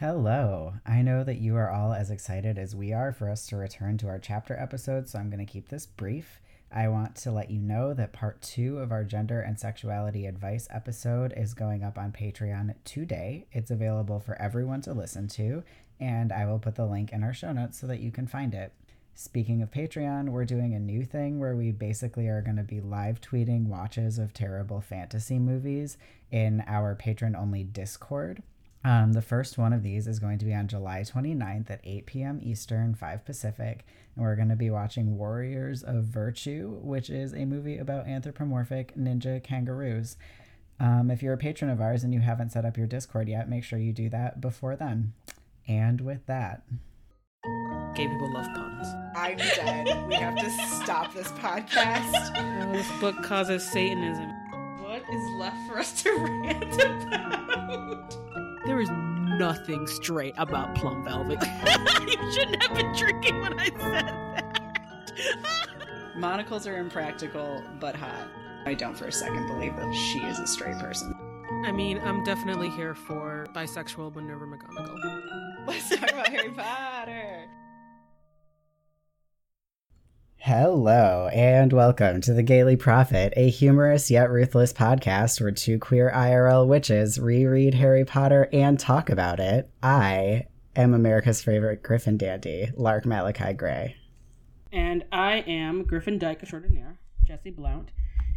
Hello. I know that you are all as excited as we are for us to return to our chapter episode, so I'm going to keep this brief. I want to let you know that part two of our gender and sexuality advice episode is going up on Patreon today. It's available for everyone to listen to, and I will put the link in our show notes so that you can find it. Speaking of Patreon, we're doing a new thing where we basically are going to be live tweeting watches of terrible fantasy movies in our patron only Discord. Um, the first one of these is going to be on July 29th at 8 p.m. Eastern, 5 Pacific. And we're going to be watching Warriors of Virtue, which is a movie about anthropomorphic ninja kangaroos. Um, if you're a patron of ours and you haven't set up your Discord yet, make sure you do that before then. And with that, Gay people love puns. I'm dead. we have to stop this podcast. Oh, this book causes Satanism. What is left for us to rant about? There is nothing straight about Plum Velvet. you shouldn't have been drinking when I said that. Monocles are impractical, but hot. I don't for a second believe that she is a straight person. I mean, I'm definitely here for bisexual Minerva McGonagall. Let's talk about Harry Potter. Hello, and welcome to the Gayly Prophet, a humorous yet ruthless podcast where two queer IRL witches reread Harry Potter and talk about it. I am America's favorite Griffin dandy, Lark Malachi Gray. And I am Griffin Dyke extraordinaire, Jesse Blount.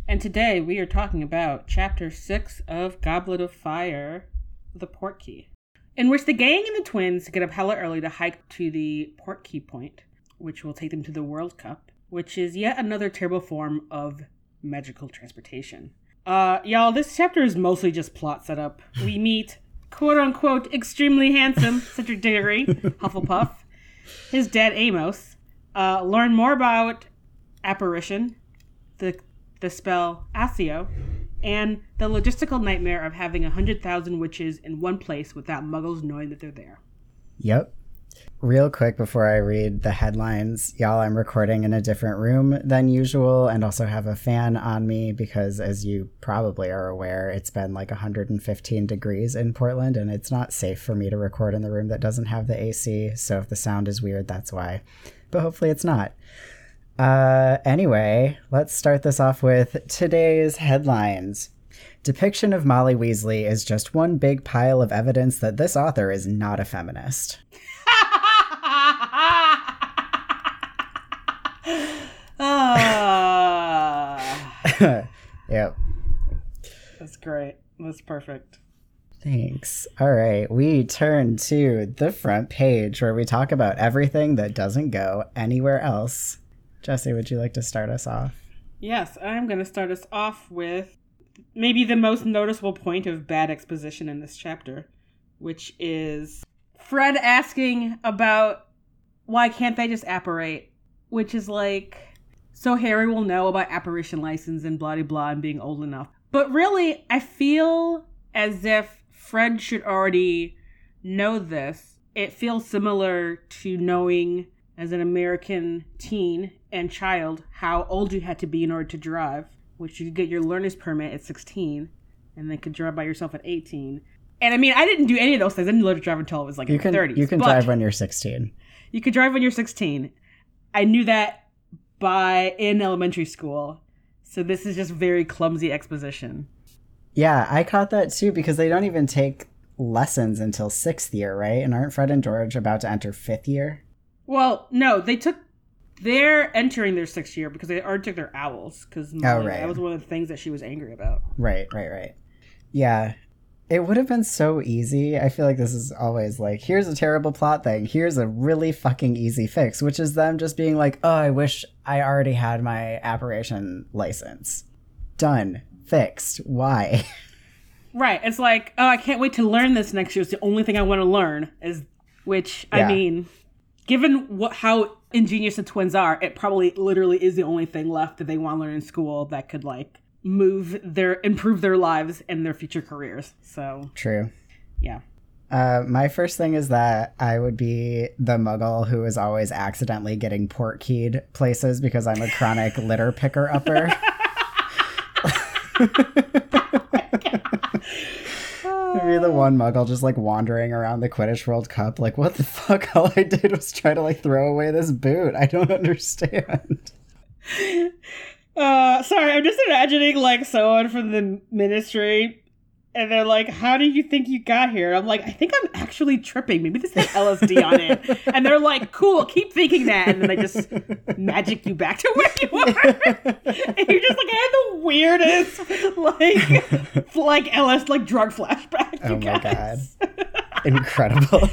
And today we are talking about Chapter 6 of Goblet of Fire, The Portkey, in which the gang and the twins get up hella early to hike to the Portkey Point, which will take them to the World Cup, which is yet another terrible form of magical transportation. Uh, y'all, this chapter is mostly just plot setup. We meet quote unquote extremely handsome Cedric Diggory, Hufflepuff, his dad Amos, uh, learn more about apparition, the the spell Accio, and the logistical nightmare of having a hundred thousand witches in one place without muggles knowing that they're there. Yep. Real quick before I read the headlines, y'all, I'm recording in a different room than usual and also have a fan on me because, as you probably are aware, it's been like 115 degrees in Portland and it's not safe for me to record in the room that doesn't have the AC. So if the sound is weird, that's why. But hopefully it's not. Uh, anyway, let's start this off with today's headlines. Depiction of Molly Weasley is just one big pile of evidence that this author is not a feminist. yep. that's great. That's perfect. Thanks. All right, we turn to the front page where we talk about everything that doesn't go anywhere else. Jesse, would you like to start us off? Yes, I'm going to start us off with maybe the most noticeable point of bad exposition in this chapter, which is Fred asking about why can't they just apparate, which is like so Harry will know about apparition license and blah blah blah and being old enough. But really, I feel as if Fred should already know this. It feels similar to knowing as an American teen and child how old you had to be in order to drive, which you could get your learner's permit at 16 and then could drive by yourself at 18. And I mean, I didn't do any of those things. I didn't learn to drive until I was like You in can 30s. you can drive when you're 16. You could drive when you're 16. I knew that by in elementary school. So this is just very clumsy exposition. Yeah, I caught that too because they don't even take lessons until sixth year, right? And aren't Fred and George about to enter fifth year? Well, no, they took. They're entering their sixth year because they already took their owls. Because Oh, right. that was one of the things that she was angry about. Right, right, right. Yeah. It would have been so easy. I feel like this is always like, here's a terrible plot thing. Here's a really fucking easy fix, which is them just being like, oh, I wish I already had my apparition license. Done. Fixed. Why? Right. It's like, oh, I can't wait to learn this next year. It's the only thing I want to learn. Is which Yeah. I mean, given what how ingenious the twins are, it probably literally is the only thing left that they want to learn in school that could like move their improve their lives and their future careers. So True. yeah. Uh, my first thing is that I would be the muggle who is always accidentally getting port keyed places because I'm a chronic litter picker upper. Maybe the one muggle just like wandering around the Quidditch World Cup, like, what the fuck? All I did was try to like throw away this boot. I don't understand. Uh, sorry, I'm just imagining like someone from the ministry, and they're like, "How do you think you got here?" I'm like, "I think I'm actually tripping. Maybe this has LSD on it." And they're like, "Cool, keep thinking that," and then they just magic you back to where you were, and you're just like, "I had the weirdest like like LS like drug flashback." Oh you my guys. Incredible.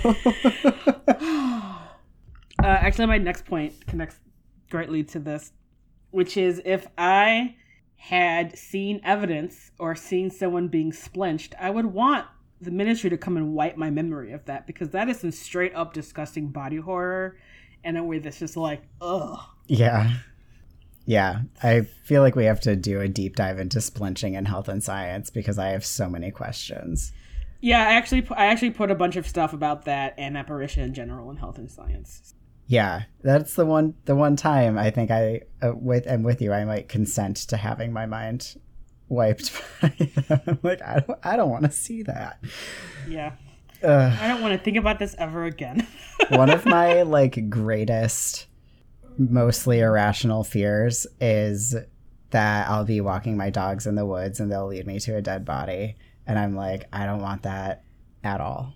Uh, actually, my next point connects greatly to this, which is if I had seen evidence or seen someone being splinched, I would want the ministry to come and wipe my memory of that because that is some straight up disgusting body horror in a way that's just like, ugh. yeah. Yeah. I feel like we have to do a deep dive into splinching in health and science because I have so many questions. Yeah, I actually, I actually put a bunch of stuff about that and apparition in general in health and science. Yeah, that's the one the one time I think I uh, with and with you I might consent to having my mind wiped. by. I'm like I don't I don't want to see that. Yeah. I don't want to think about this ever again. one of my like greatest mostly irrational fears is that I'll be walking my dogs in the woods and they'll lead me to a dead body and I'm like I don't want that at all.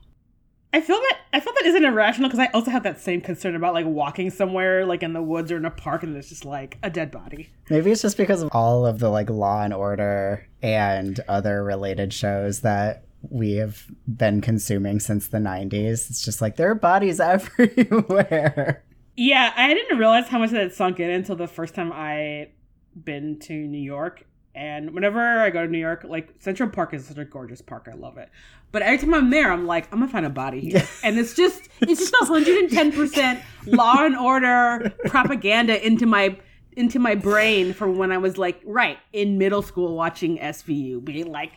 I feel that I feel that isn't irrational because I also have that same concern about like walking somewhere like in the woods or in a park and there's just like a dead body. Maybe it's just because of all of the like Law and Order and other related shows that we have been consuming since the 90s. It's just like there are bodies everywhere. Yeah, I didn't realize how much that sunk in until the first time I been to New York. And whenever I go to New York, like Central Park is such a gorgeous park. I love it. But every time I'm there, I'm like, I'm gonna find a body here. And it's just it's just 110 percent law and order propaganda into my into my brain from when I was like, right, in middle school watching SVU, being like,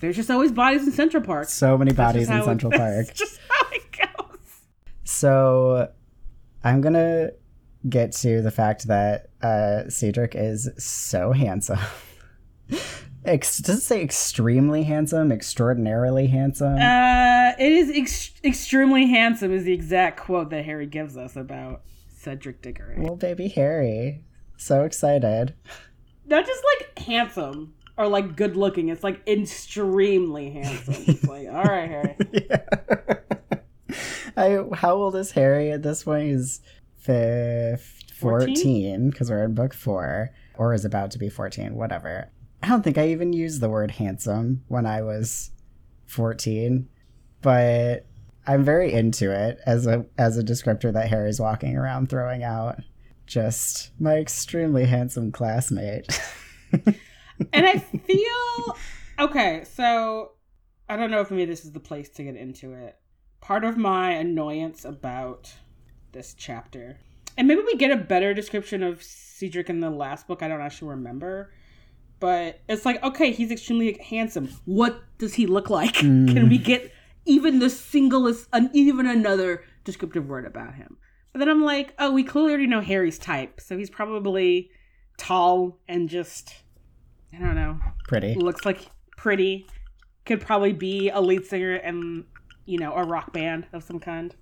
there's just always bodies in Central Park. So many bodies in how it- Central Park. That's just how it goes. So I'm going to get to the fact that uh, Cedric is so handsome. Ex- does it say extremely handsome? Extraordinarily handsome? Uh, it is ex- extremely handsome, is the exact quote that Harry gives us about Cedric Diggory. Well, baby Harry. So excited. Not just like handsome or like good looking, it's like extremely handsome. It's like, all right, Harry. yeah. I, how old is Harry at this point? He's fif- 14 because we're in book four, or is about to be 14, whatever. I don't think I even used the word handsome when I was 14, but I'm very into it as a as a descriptor that Harry's walking around throwing out. Just my extremely handsome classmate. And I feel okay, so I don't know if maybe this is the place to get into it. Part of my annoyance about this chapter, and maybe we get a better description of Cedric in the last book. I don't actually remember, but it's like okay, he's extremely handsome. What does he look like? Can we mm. get even the singlest, an, even another descriptive word about him? But then I'm like, oh, we clearly already know Harry's type, so he's probably tall and just I don't know Pretty. looks like pretty could probably be a lead singer in you know a rock band of some kind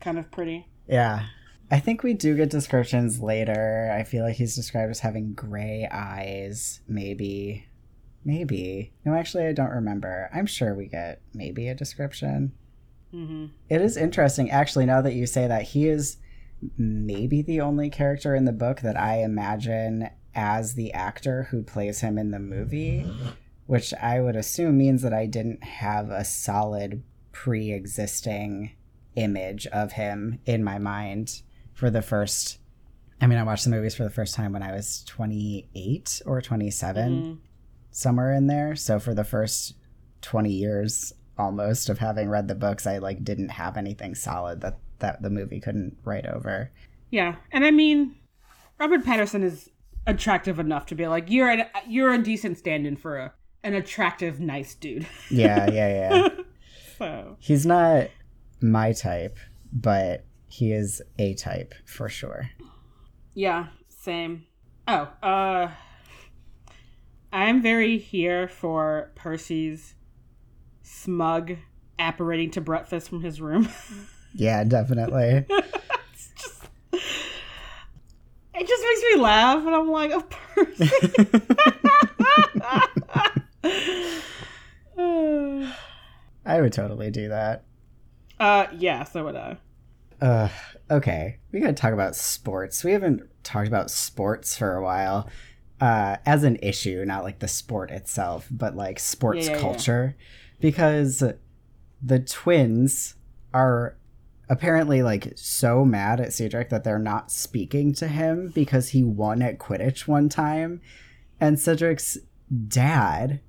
kind of pretty Yeah. I think we do get descriptions later. I feel like he's described as having gray eyes, maybe. Maybe. No, actually, I don't remember. I'm sure we get maybe a description. hmm It is interesting, actually, now that you say that, he is maybe the only character in the book that I imagine as the actor who plays him in the movie, which I would assume means that I didn't have a solid pre existing image of him in my mind for the first. I mean, I watched the movies for the first time when I was 28 or 27 Mhm. somewhere in there. So for the first 20 years almost of having read the books, I like didn't have anything solid that that the movie couldn't write over. yeah and i mean robert pattinson is attractive enough to be like you're an, you're a decent stand-in for a, an attractive nice dude Yeah, yeah, yeah. so He's not my type, but he is a type for sure. yeah same oh uh i'm very here for percy's smug apparating to breakfast from his room. Yeah, definitely. it's just it just makes me laugh and I'm like, of Percy. I would totally do that. uh yeah, so would I. Uh, okay, we gotta talk about sports. We haven't talked about sports for a while. Uh, as an issue, not like the sport itself, but like sports Yeah, yeah, yeah. culture, because the twins are apparently like so mad at Cedric that they're not speaking to him because he won at Quidditch one time, and Cedric's dad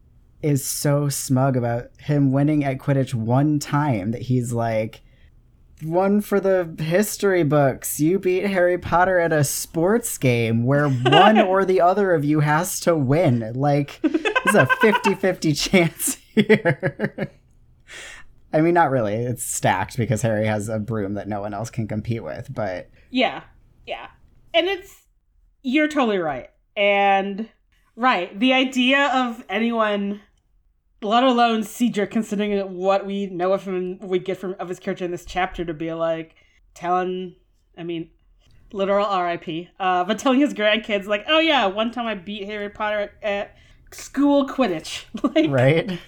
is so smug about him winning at Quidditch one time that he's like one for the history books. You beat Harry Potter at a sports game where one or the other of you has to win. Like, there's a 50 50 chance here. I mean, not really. It's stacked because Harry has a broom that no one else can compete with, but Yeah. Yeah. And it's you're totally right. And right, the idea of anyone let alone Cedric considering what we know of him we get from of his character in this chapter to be like telling I mean literal RIP. Uh but telling his grandkids like, "Oh yeah, one time I beat Harry Potter at, at school Quidditch." like right?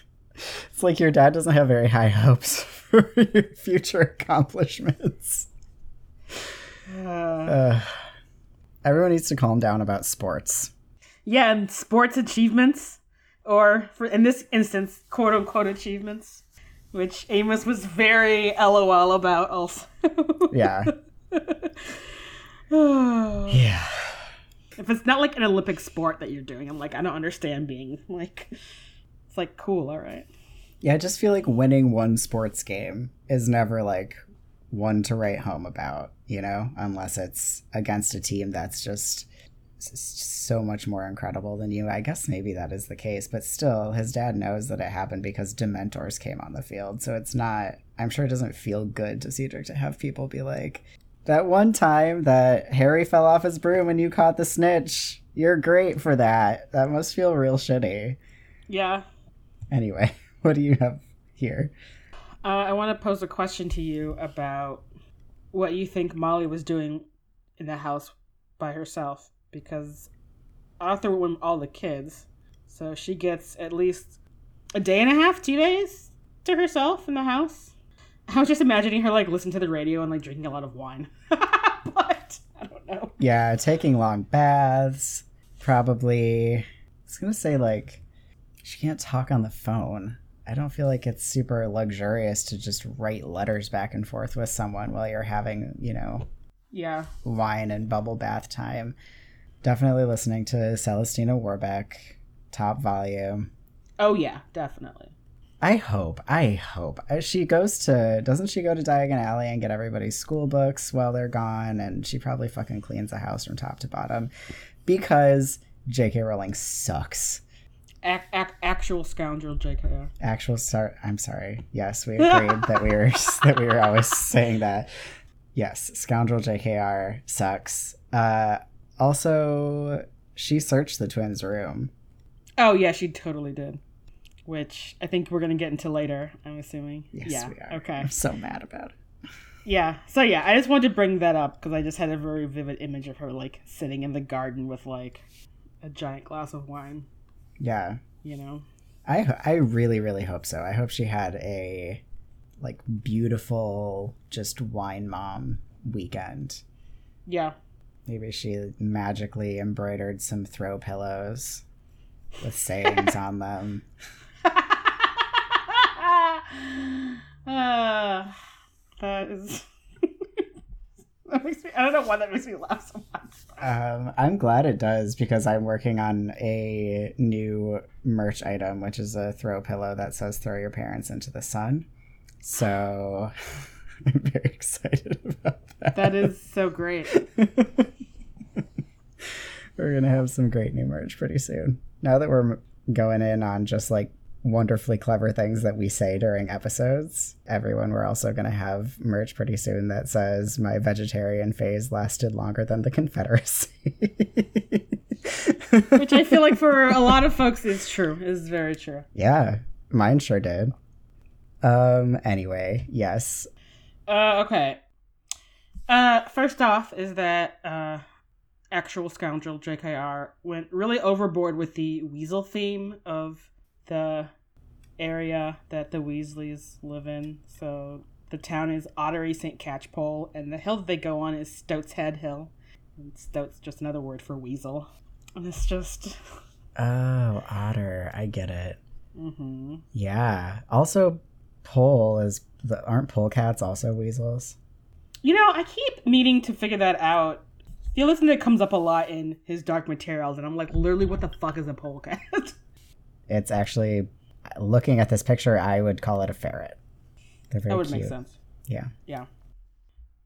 It's like your dad doesn't have very high hopes for your future accomplishments. uh, Uh, everyone needs to calm down about sports. yeah, and sports achievements or for in this instance, quote unquote achievements, which Amos was very LOL about also. Yeah. Yeah. If it's not like an Olympic sport that you're doing, I'm like, I don't understand being like it's like cool, all right. Yeah, I just feel like winning one sports game is never like one to write home about, you know, unless it's against a team that's just so much more incredible than you. I guess maybe that is the case, but still, his dad knows that it happened because Dementors came on the field. So it's not, I'm sure it doesn't feel good to Cedric to have people be like, that one time that Harry fell off his broom and you caught the snitch, you're great for that. That must feel real shitty. Yeah. Anyway, what do you have here? Uh, I want to pose a question to you about what you think Molly was doing in the house by herself because Arthur went with all the kids, so she gets at least a day and a half, two days to herself in the house. I was just imagining her like listening to the radio and like drinking a lot of wine, but I don't know. Yeah, taking long baths. Probably. I was gonna say like she can't talk on the phone. I don't feel like it's super luxurious to just write letters back and forth with someone while you're having, you know, Yeah, wine and bubble bath time. Definitely listening to Celestina Warbeck, top volume. oh yeah, definitely. I hope, I hope. Uh, She goes to, doesn't she go to Diagon Alley and get everybody's school books while they're gone? And she probably fucking cleans the house from top to bottom because J.K. Rowling sucks. Ac- ac- actual scoundrel, JKR. Actual start, I'm sorry. Yes, we agreed that we were that we were always saying that. Yes, scoundrel JKR sucks. Uh, also, she searched the twins' room. Oh yeah, she totally did. Which I think we're gonna get into later. I'm assuming. Yes, yeah. we are. Okay. I'm so mad about it. Yeah. So yeah, I just wanted to bring that up because I just had a very vivid image of her like sitting in the garden with like a giant glass of wine. Yeah, You know. I I really really hope so. I hope she had a like beautiful just wine mom weekend. Yeah. Maybe she magically embroidered some throw pillows with sayings on them. uh, that is. that makes me. I don't know why that makes me laugh so much. Um, I'm glad it does because I'm working on a new merch item, which is a throw pillow that says "Throw your parents into the sun." So I'm very excited about that. Is so great. We're gonna have some great new merch pretty soon. Now that we're going in on just like wonderfully clever things that we say during episodes, everyone, we're also gonna have merch pretty soon that says "My vegetarian phase lasted longer than the Confederacy." Which I feel like for a lot of folks is true. Is very true. yeah, mine sure did. Um. Anyway, yes. Uh, okay. Uh, first off is that uh, actual scoundrel JKR went really overboard with the weasel theme of the area that the Weasleys live in. So the town is Ottery St. Catchpole, and the hill that they go on is Stoat's Head Hill. And Stoat's just another word for weasel. And it's just. Oh, otter. I get it. hmm Yeah. Also, pole is the aren't polecats also weasels? You know, I keep needing to figure that out. The listen that comes up a lot in his Dark Materials, and I'm like, literally, what the fuck is a polecat? It's actually looking at this picture. I would call it a ferret. They're very that would cute. make sense. Yeah. Yeah.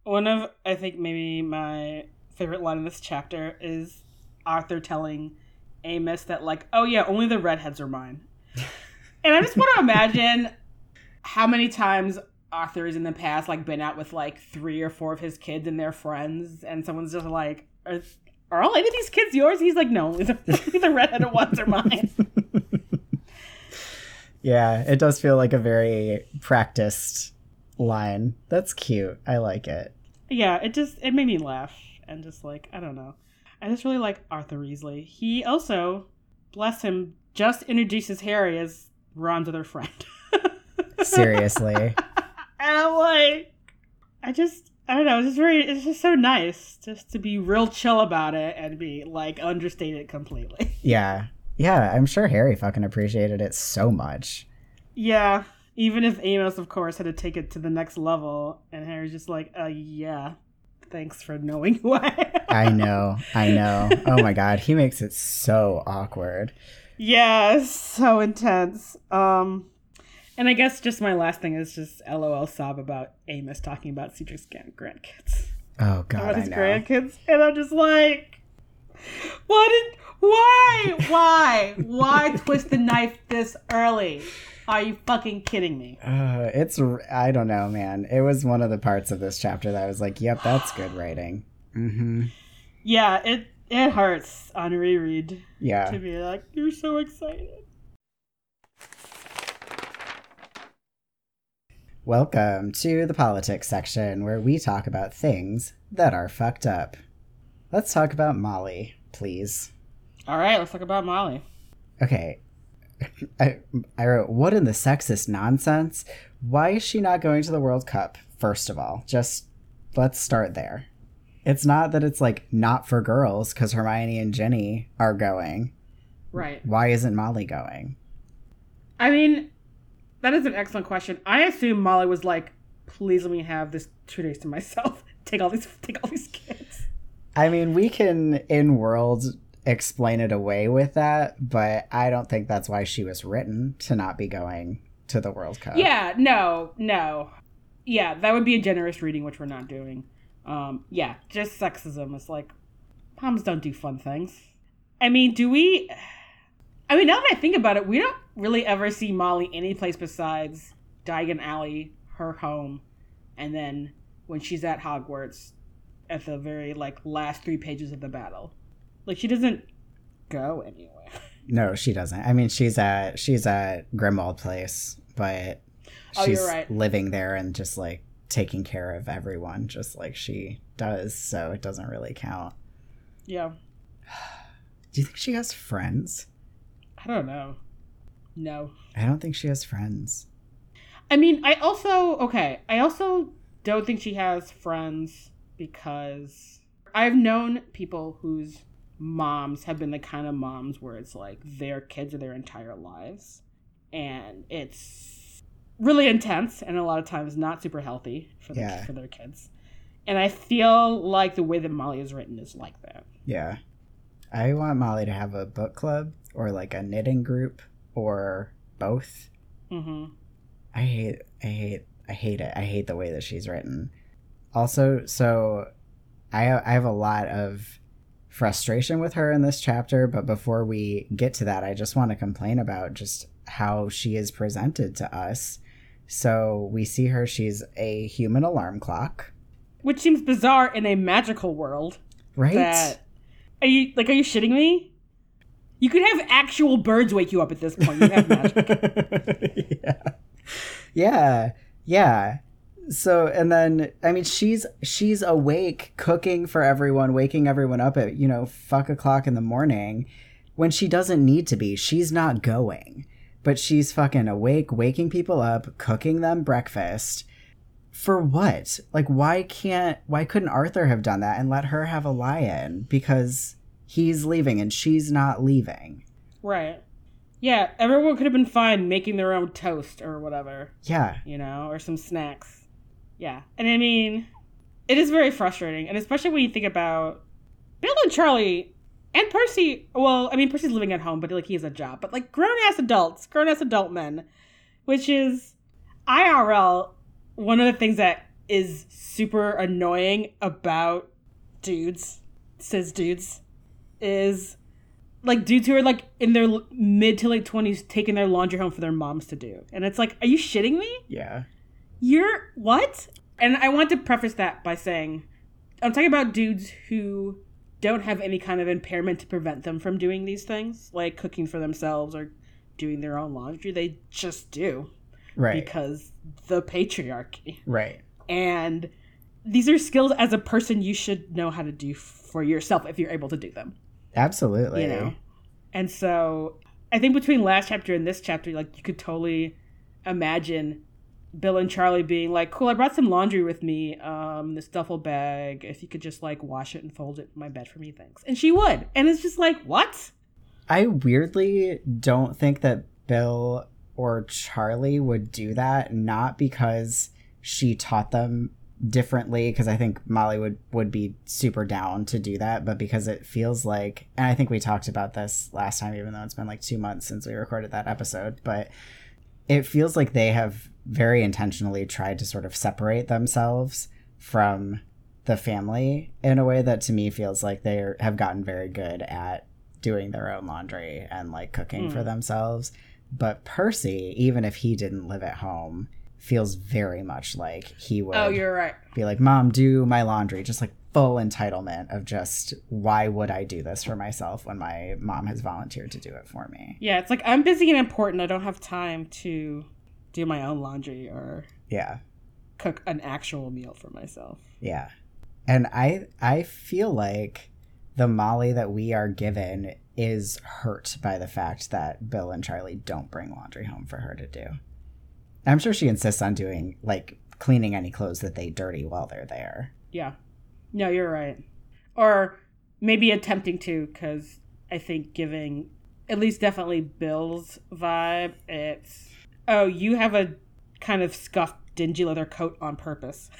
One of, I think, maybe my favorite line in this chapter is Arthur telling Amos that, like, oh yeah, only the redheads are mine. and I just want to imagine how many times Arthur has in the past, like, been out with, like, three or four of his kids and their friends, and someone's just like, are, are all eight of these kids yours? He's like, no, the, the redheaded ones are mine. Yeah, it does feel like a very practiced line. That's cute. I like it. yeah, it just it made me laugh and just like I don't know. I just really like Arthur Weasley. He also, bless him, just introduces Harry as Ron's other friend. Seriously. And I'm like, I just I don't know. It's just very. It's just so nice just to be real chill about it and be like understate it completely. yeah. Yeah, I'm sure Harry fucking appreciated it so much. yeah. Even if Amos, of course, had to take it to the next level, and Harry's just like, uh, yeah, thanks for knowing am. I know. I know. Oh my god, he makes it so awkward. Yeah, so intense. Um, and I guess just my last thing is just LOL sob about Amos talking about Cedric's grandkids. Oh god, about his grandkids, and I'm just like, what did, why, why, why twist the knife this early? Are you fucking kidding me? Uh, it's I don't know, man. It was one of the parts of this chapter that I was like, "Yep, that's good writing." Mm-hmm. Yeah, it it hurts on reread Yeah. to be like, you're so excited. Welcome to the politics section where we talk about things that are fucked up. Let's talk about Molly, please. All right, let's talk about Molly. Okay. I, I wrote, what in the sexist nonsense? Why is she not going to the World Cup, first of all? Just let's start there. It's not that it's like not for girls because Hermione and Ginny are going. Right. Why isn't Molly going? I mean, that is an excellent question. I assume Molly was like, "Please let me have this two days to myself. Take all these, take all these kids." I mean, we can in world explain it away with that, but I don't think that's why she was written to not be going to the World Cup. Yeah, no, no, yeah, that would be a generous reading, which we're not doing. Um, yeah, just sexism. It's like moms don't do fun things. I mean, do we? I mean, now that I think about it, we don't really ever see Molly any place besides Diagon Alley, her home, and then when she's at Hogwarts at the very like last three pages of the battle. Like she doesn't go anywhere. No, she doesn't. I mean, she's at she's at Grimmauld Place, but Oh, she's you're right. living there and just like taking care of everyone, just like she does. So it doesn't really count. Yeah, Do you think she has friends? I don't know. No. I don't think she has friends. I mean, I also okay. I also don't think she has friends because I've known people whose moms have been the kind of moms where it's like their kids are their entire lives, and it's really intense and a lot of times not super healthy for the, Yeah. for their kids. And I feel like the way that Molly is written is like that. Yeah. I want Molly to have a book club or like a knitting group or both. hmm I hate I hate I hate it. I hate the way that she's written. Also, so I I have a lot of frustration with her in this chapter, but before we get to that, I just want to complain about just how she is presented to us. So we see her she's a human alarm clock, Which seems bizarre in a magical world. right? that are you like are you shitting me you could have actual birds wake you up at this point you have magic yeah. yeah, yeah. So and then I mean she's she's awake cooking for everyone, waking everyone up at, you know, fuck o'clock in the morning when she doesn't need to be. She's not going. But she's fucking awake, waking people up, cooking them breakfast. For what? Like why can't why couldn't Arthur have done that and let her have a lie-in? Because he's leaving and she's not leaving. Right. Yeah, everyone could have been fine making their own toast or whatever, Yeah. you know, or some snacks. Yeah. And I mean, it is very frustrating, and especially when you think about Bill and Charlie and Percy. Well, I mean, Percy's living at home, but like he has a job, but like grown ass adults, grown ass adult men, which is IRL. One of the things that is super annoying about dudes, says dudes, is like dudes who are like in their mid to late 20s taking their laundry home for their moms to do. And it's like, are you shitting me? Yeah. You're what? And I want to preface that by saying I'm talking about dudes who don't have any kind of impairment to prevent them from doing these things, like cooking for themselves or doing their own laundry. They just do Right. because the patriarchy. right. And these are skills as a person you should know how to do for yourself if you're able to do them Absolutely. you know? And so i think between last chapter and this chapter like you could totally imagine bill and charlie being like cool i brought some laundry with me um this duffel bag. If you could just like wash it and fold it in my bed for me thanks. And she would. And it's just like what? I weirdly don't think that Bill or Charlie would do that, not because she taught them differently, because I think Molly would, would be super down to do that, but because it feels like, and I think we talked about this last time, even though it's been like two months since we recorded that episode, but it feels like they have very intentionally tried to sort of separate themselves from the family in a way that to me feels like they are- have gotten very good at doing their own laundry and like cooking for Mm. themselves. But Percy, even if he didn't live at home, feels very much like he oh, would oh you're right be like, Mom, do my laundry. Just like full entitlement of just why would I do this for myself when my mom has volunteered to do it for me? yeah it's like i'm busy and important i don't have time to do my own laundry or Yeah. cook an actual meal for myself Yeah. And I I feel like the Molly that we are given is hurt by the fact that Bill and Charlie don't bring laundry home for her to do. I'm sure she insists on doing like cleaning any clothes that they dirty while they're there. Yeah. No, you're right. Or maybe attempting to, because I think giving at least definitely Bill's vibe, it's oh, you have a kind of scuffed, dingy leather coat on purpose.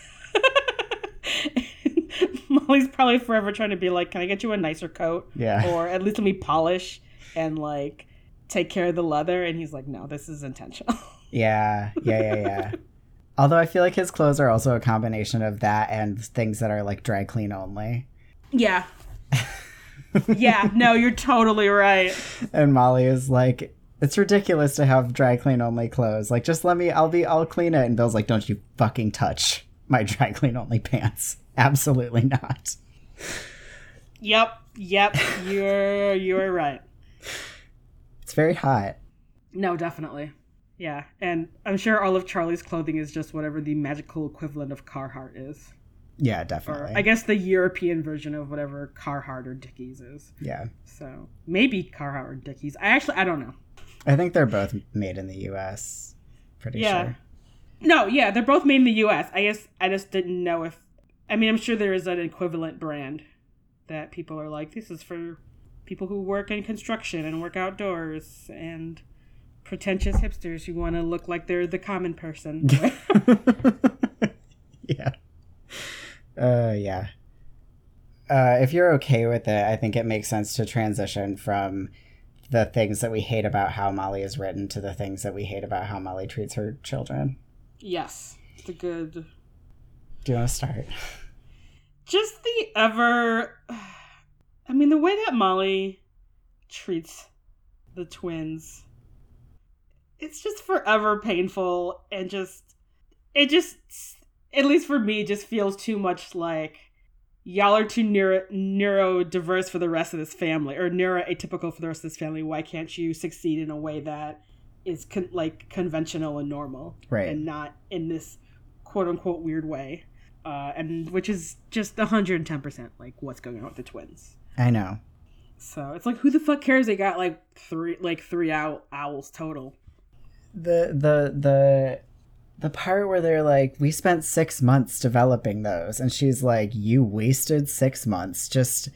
Molly's probably forever trying to be like, can I get you a nicer coat? Yeah. Or at least let me polish and like take care of the leather. And he's like, no, this is intentional. Yeah, yeah, yeah, yeah. Although I feel like his clothes are also a combination of that and things that are like dry clean only. yeah. yeah, no, you're totally right. And Molly is like, it's ridiculous to have dry clean only clothes. Like, just let me, I'll be, I'll clean it. And Bill's like, don't you fucking touch my dry clean only pants. Absolutely not. Yep, yep, you're you're right. It's very hot. No, definitely. Yeah, and I'm sure all of Charlie's clothing is just whatever the magical equivalent of Carhartt is, Yeah, or definitely. I guess the European version of whatever Carhartt or Dickies is. yeah. So maybe Carhartt or Dickies. I actually I don't know. I think they're both made in the US. Pretty Yeah. sure. No, yeah, they're both made in the U.S. I guess I just didn't know if. I mean, I'm sure there is an equivalent brand that people are like, this is for people who work in construction and work outdoors and pretentious hipsters who want to look like they're the common person. yeah. Uh, yeah. Uh, if you're okay with it, I think it makes sense to transition from the things that we hate about how Molly is written to the things that we hate about how Molly treats her children. yes, it's a good. Do you want to start? Just the ever. I mean, the way that Molly treats the twins, it's just forever painful and just. It just, at least for me, just feels too much like y'all are too neuro neurodiverse for the rest of this family or neuroatypical for the rest of this family. Why can't you succeed in a way that is con- like conventional and normal, Right. and not in this quote unquote weird way, uh, and which is just hundred and ten percent like what's going on with the twins. I know. So it's like, who the fuck cares? They got like three, like three owl- owls total. The the the the part where they're like we spent six months developing those and she's like you wasted six months just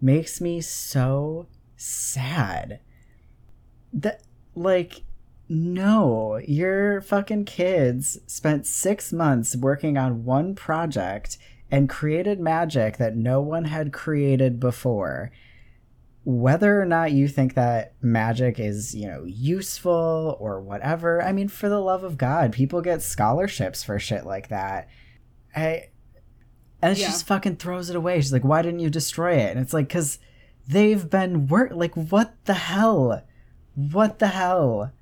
makes me so sad. That like no your fucking kids spent six months working on one project and created magic that no one had created before whether or not you think that magic is, you know, useful or whatever, I mean, for the love of God, people get scholarships for shit like that. I, and she Yeah. just fucking throws it away. She's like, why didn't you destroy it? And it's like, because they've been work. Like, what the hell? What the hell?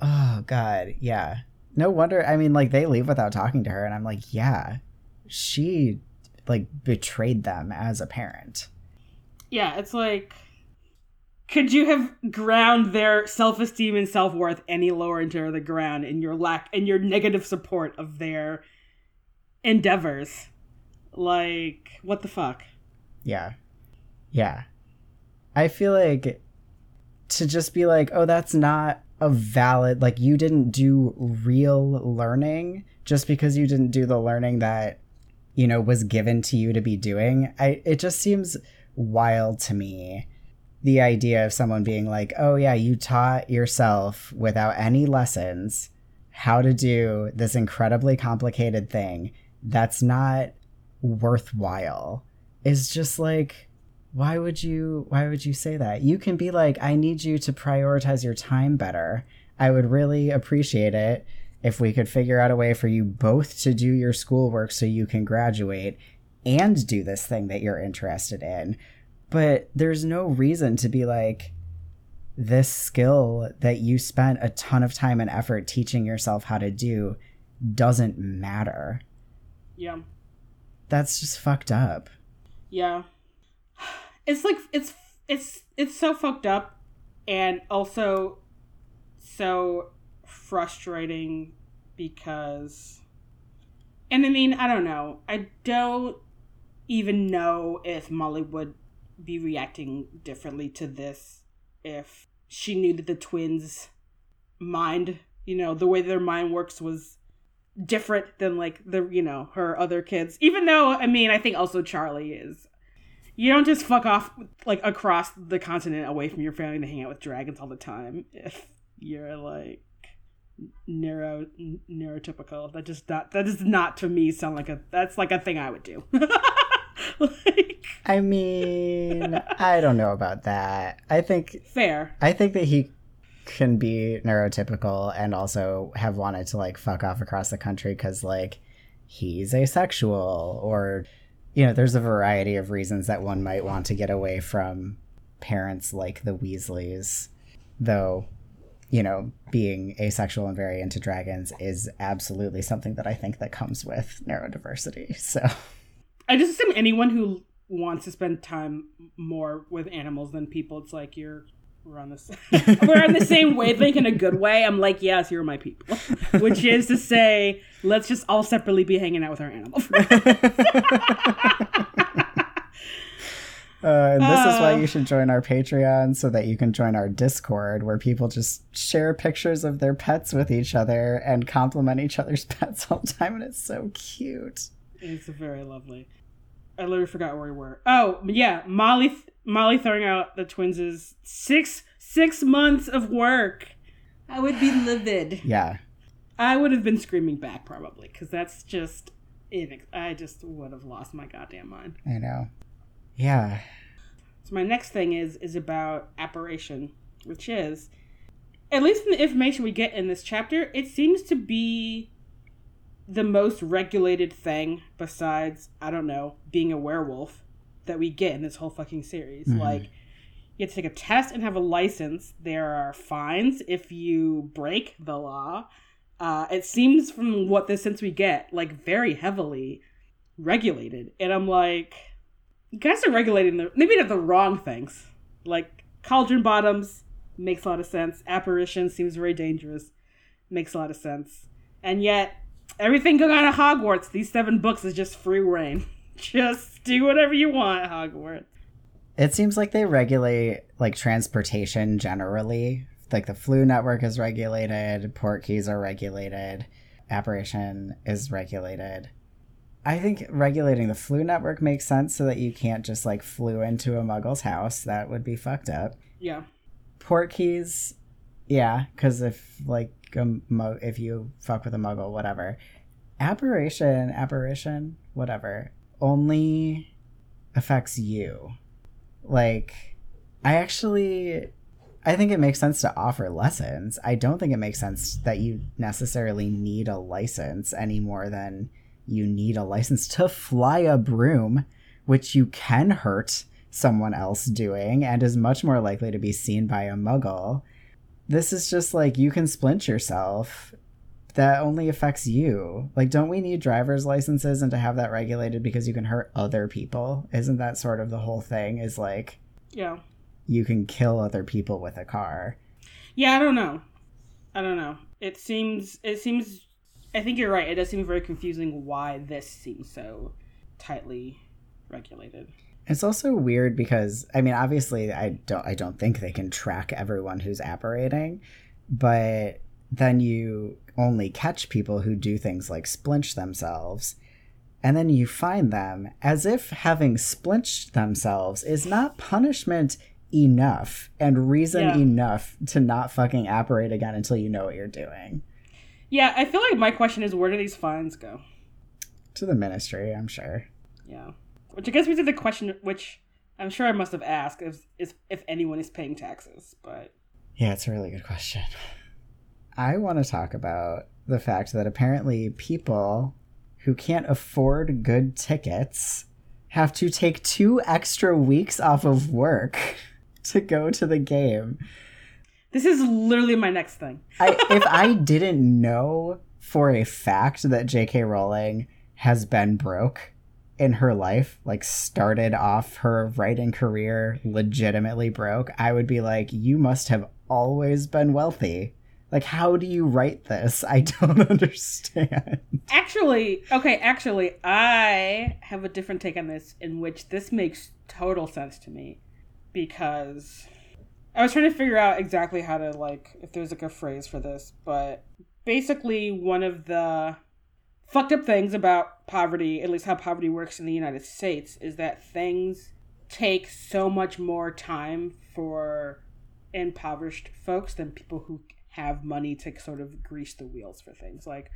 Oh, God. Yeah. No wonder. I mean, like, they leave without talking to her. And I'm like, yeah, she, like, betrayed them as a parent. Yeah, it's like, could you have ground their self esteem and self worth any lower into the ground in your lack and your negative support of their endeavors? Like, what the fuck? Yeah. Yeah. I feel like to just be like, oh, that's not a valid, like, you didn't do real learning just because you didn't do the learning that, you know, was given to you to be doing. I, it just seems wild to me. The idea of someone being like, oh, yeah, you taught yourself without any lessons how to do this incredibly complicated thing that's not worthwhile. Is just like why would you why would you say that? You can be like i need you to prioritize your time better. I would really appreciate it if we could figure out a way for you both to do your schoolwork so you can graduate and do this thing that you're interested in but there's no reason to be like this skill that you spent a ton of time and effort teaching yourself how to do doesn't matter Yeah. that's just fucked up Yeah. It's like it's it's it's so fucked up and also so frustrating because and I mean, I don't know. I don't even know if Molly would be reacting differently to this if she knew that the twins mind, you know, the way their mind works was different than like the you know her other kids. Even though i mean i think also charlie is. You don't just fuck off like across the continent away from your family to hang out with dragons all the time if you're like neuro neurotypical. That just not that does not to me sound like a that's like a thing i would do. Like I mean, I don't know about that. I think fair I think that he can be neurotypical and also have wanted to like fuck off across the country cuz like he's asexual or you know, there's a variety of reasons that one might want to get away from parents like the Weasleys. Though, you know, being asexual and very into dragons is absolutely something that I think that comes with neurodiversity. So, I just assume anyone who wants to spend time more with animals than people, it's like you're we're on this we're on the same wavelength in a good way. I'm like, yes, you're my people, which is to say, let's just all separately be hanging out with our animal friends. Uh, and this is why Uh. you should join our Patreon so that you can join our Discord where people just share pictures of their pets with each other and compliment each other's pets all the time, and it's so cute. it's very lovely. I literally forgot where we were. Oh yeah, Molly Molly throwing out the twins is six six months of work. I would be livid. Yeah, I would have been screaming back probably because that's just inex- I just would have lost my goddamn mind. I know. Yeah, So my next thing is is about apparition, which is at least in the information we get in this chapter, it seems to be the most regulated thing besides I don't know being a werewolf that we get in this whole fucking series. Mhm. Like you have to take a test and have a license. There are fines if you break the law. Uh, it seems from what the sense we get, like very heavily regulated, and I'm like, you guys are regulating the maybe not the wrong things, like cauldron bottoms, Makes a lot of sense. Apparition seems very dangerous. Makes a lot of sense. And yet, everything going on at Hogwarts, these seven books is just free reign. just do whatever you want at Hogwarts. It seems like they regulate like transportation generally. Like the Floo network is regulated, port keys are regulated, apparition is regulated. I think regulating the Floo network makes sense so that you can't just like Floo into a muggle's house. That would be fucked up. Yeah. Port keys, yeah, because if like if you fuck with a muggle, whatever. Apparition, apparition, whatever, only affects you. Like, I actually I think it makes sense to offer lessons. I don't think it makes sense that you necessarily need a license any more than you need a license to fly a broom, which you can hurt someone else doing and is much more likely to be seen by a muggle. This is just like you can splinch yourself. That only affects you. Like, don't we need driver's licenses and to have that regulated because you can hurt other people? Isn't that sort of the whole thing? Is like, Yeah. you can kill other people with a car. Yeah, I don't know. I don't know. It seems it seems I think you're right. It does seem very confusing why this seems so tightly regulated. It's also weird because I mean, obviously, I don't I don't think they can track everyone who's apparating, but then you only catch people who do things like splinch themselves, and then you find them as if having splinched themselves is not punishment enough and reason Yeah. enough to not fucking apparate again until you know what you're doing. Yeah, I feel like my question is where do these fines go? To the ministry, I'm sure. Yeah. Which I guess we did the question which I'm sure I must have asked is, is if anyone is paying taxes, but Yeah, it's a really good question. I want to talk about the fact that apparently people who can't afford good tickets have to take two extra weeks off of work to go to the game. this is literally my next thing. I, if I didn't know for a fact that J.K. Rowling has been broke in her life, like started off her writing career legitimately broke, I would be like, you must have always been wealthy. Like, how do you write this? I don't understand. Actually, okay, actually, I have a different take on this in which this makes total sense to me because I was trying to figure out exactly how to like if there's like a phrase for this, but basically one of the fucked up things about poverty, at least how poverty works in the United States, is that things take so much more time for impoverished folks than people who have money to sort of grease the wheels for things. Like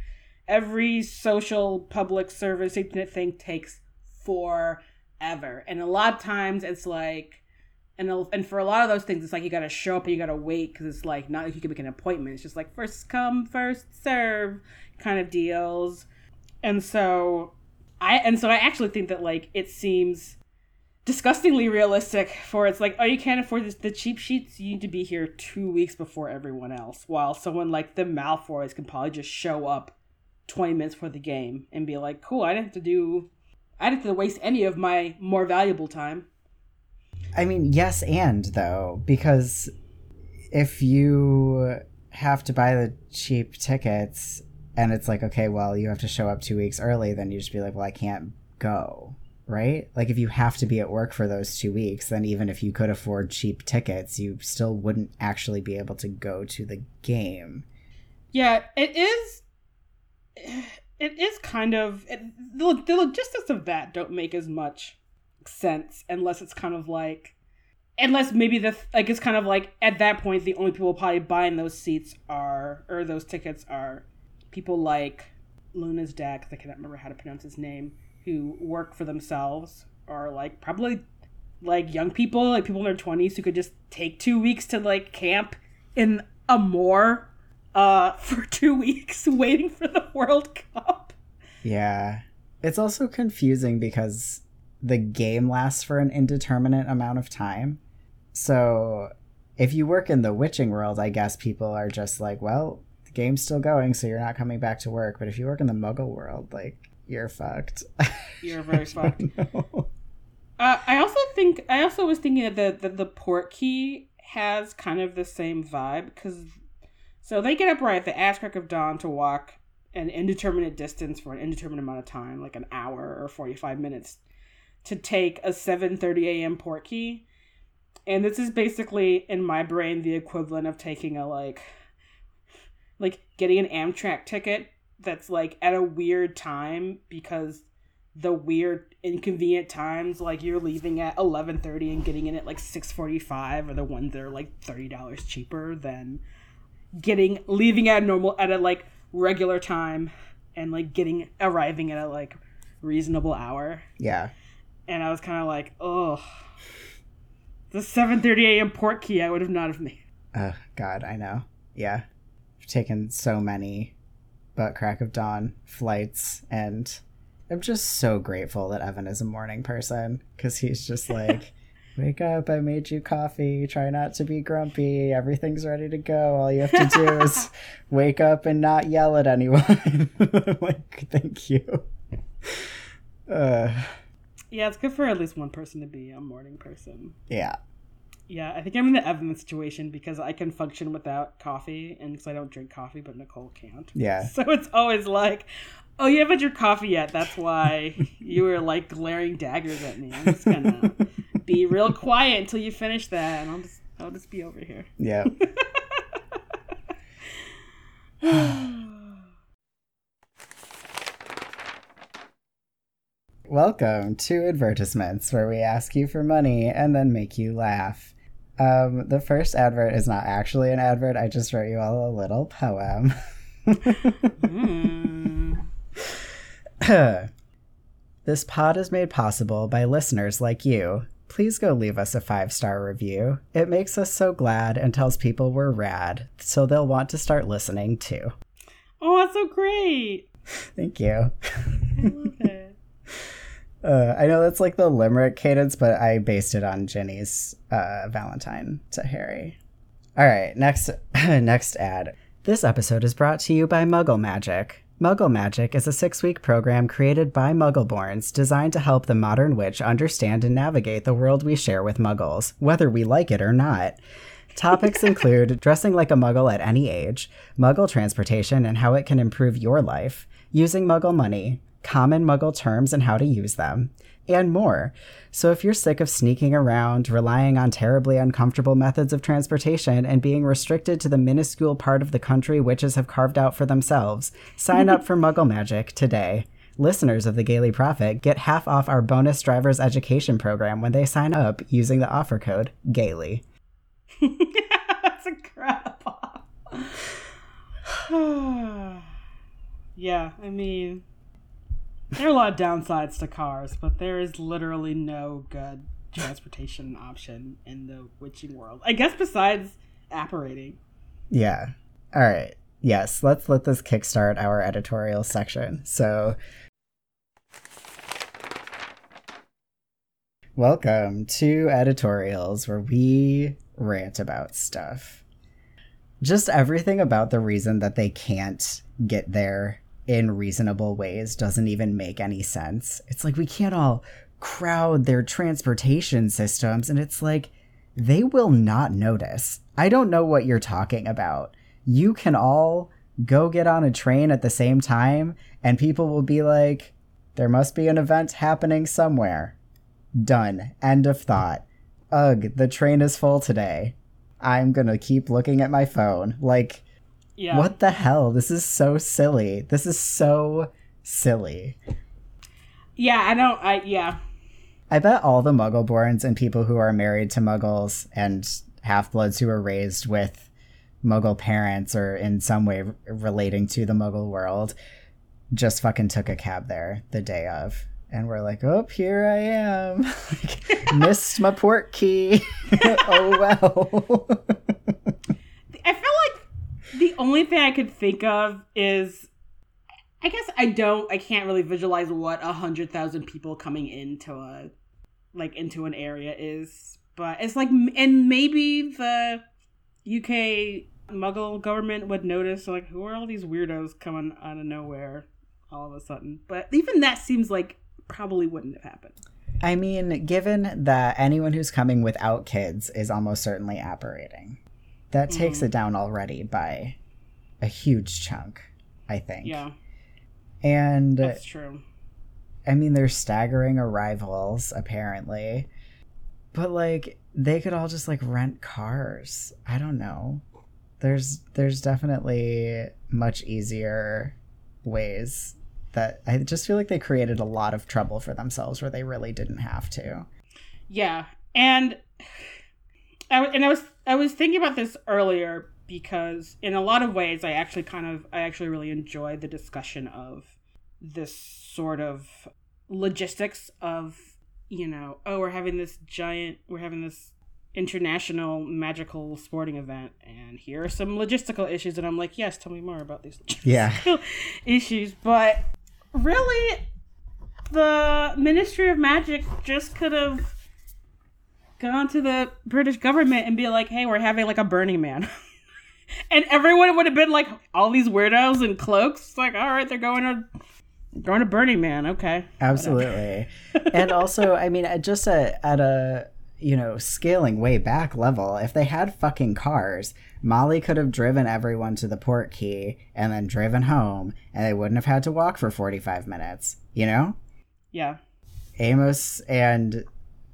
every social public service thing takes forever. And a lot of times it's like and and for a lot of those things it's like you got to show up and you got to wait cuz it's like not like you can make an appointment. It's just like first come first serve kind of deals. And so I and so I actually think that like it seems disgustingly realistic for it's like oh you can't afford this the cheap sheets you need to be here two weeks before everyone else while someone like the malfoys can probably just show up 20 minutes before the game and be like cool i didn't have to do i didn't have to waste any of my more valuable time. I mean, yes, and though, because if you have to buy the cheap tickets and it's like, okay, well, you have to show up two weeks early, then you just be like, well, I can't go, right? Like, if you have to be at work for those two weeks, then even if you could afford cheap tickets, you still wouldn't actually be able to go to the game. yeah it is it is kind of it, the, the logistics of that don't make as much sense unless it's kind of like unless maybe the like it's kind of like at that point the only people probably buying those seats are or those tickets are people like Luna's Deck, I cannot remember how to pronounce his name who work for themselves are like probably like young people like people in their 20s who could just take two weeks to like camp in a moor uh for two weeks waiting for the World Cup Yeah. It's also confusing because the game lasts for an indeterminate amount of time. So if you work in the witching world, I guess people are just like, well, the game's still going, so you're not coming back to work. But if you work in the muggle world, like, you're fucked. You're very fucked. No. Uh, I also think I also was thinking that the, the the port key has kind of the same vibe because so they get up right at the ass crack of dawn to walk an indeterminate distance for an indeterminate amount of time, like an hour or 45 minutes, to take a 7:30 a.m. port key. And this is basically in my brain the equivalent of taking a like getting an Amtrak ticket that's like at a weird time because the weird inconvenient times like you're leaving at 11:30 and getting in at like 6:45 are the ones that are like $30 cheaper than getting leaving at normal at a like regular time and like getting arriving at a like reasonable hour. Yeah. And I was kind of like, "Oh, the 7:30 a.m. port key I would have not have made." Oh God, I know. Yeah, I've taken so many butt crack of dawn flights, and I'm just so grateful that Evan is a morning person because he's just like, "Wake up! I made you coffee. Try not to be grumpy. Everything's ready to go. All you have to do is wake up and not yell at anyone." Like, thank you. Uh, Yeah, it's good for at least one person to be a morning person. yeah, Yeah, I think I'm in the Evan situation because I can function without coffee, and because I don't drink coffee, but Nicole can't. yeah, So it's always like, "Oh, you haven't your coffee yet. That's why you were like glaring daggers at me." I'm just gonna be real quiet until you finish that, and I'll just I'll just be over here. yeah. Welcome to advertisements, where we ask you for money and then make you laugh. Um, the first advert is not actually an advert. I just wrote you all a little poem. Mm. this pod is made possible by listeners like you. Please go leave us a five star review. It makes us so glad and tells people we're rad, so they'll want to start listening too. Oh, that's so great! Thank you. I. Uh, I know that's like the limerick cadence, but I based it on Ginny's uh, Valentine to Harry. All right, next next ad. This episode is brought to you by Muggle Magic. Muggle Magic is a six-week program created by Muggleborns designed to help the modern witch understand and navigate the world we share with Muggles, whether we like it or not. Topics include dressing like a Muggle at any age, Muggle transportation and how it can improve your life, using Muggle money, common Muggle terms and how to use them, and more. So if you're sick of sneaking around, relying on terribly uncomfortable methods of transportation, and being restricted to the minuscule part of the country witches have carved out for themselves, sign up for Muggle Magic today. Listeners of the Gayly Prophet get half off our bonus driver's education program when they sign up using the offer code GAYLY. that's incredible. yeah, I mean, there are a lot of downsides to cars, but there is literally no good transportation option in the witching world. I guess besides apparating. Yeah. All right. Yes, let's let this kickstart our editorial section. So, welcome to editorials where we rant about stuff. Just everything about the reason that they can't get there in reasonable ways doesn't even make any sense. It's like we can't all crowd their transportation systems, and it's like they will not notice. I don't know what you're talking about. You can all go get on a train at the same time, and people will be like, there must be an event happening somewhere. Done. End of thought. Ugh, the train is full today. I'm gonna keep looking at my phone. Like, Yeah. what the hell? This is so silly. This is so silly. Yeah, I don't. I yeah. I bet all the Muggleborns and people who are married to Muggles and half-bloods who were raised with Muggle parents or in some way r- relating to the Muggle world just fucking took a cab there the day of. And we're like, oh, here I am. like, missed my port key. oh, well. The only thing I could think of is I guess I don't I can't really visualize what a hundred thousand people coming into a like into an area is. But it's like and maybe the UK muggle government would notice like who are all these weirdos coming out of nowhere all of a sudden. But even that seems like probably wouldn't have happened. I mean, given that anyone who's coming without kids is almost certainly apparating, that takes Mm. it down already by a huge chunk, I think. Yeah, And that's true. I mean, they're staggering arrivals, apparently. But, like, they could all just, like, rent cars. I don't know. There's there's definitely much easier ways that I just feel like they created a lot of trouble for themselves where they really didn't have to. Yeah, and I and I was I was thinking about this earlier because in a lot of ways I actually kind of I actually really enjoy the discussion of this sort of logistics of you know oh we're having this giant we're having this international magical sporting event and here are some logistical issues and I'm like yes tell me more about these Yeah. issues but really the Ministry of Magic just could have gone to the British government and be like, "Hey, we're having like a Burning Man," and everyone would have been like, "All these weirdos in cloaks." It's like, all right, they're going to going to Burning Man. Okay, Absolutely. and also, I mean, just a, at a, you know, scaling way back level, if they had fucking cars, Molly could have driven everyone to the port key and then driven home, and they wouldn't have had to walk for 45 minutes, you know? yeah. Amos and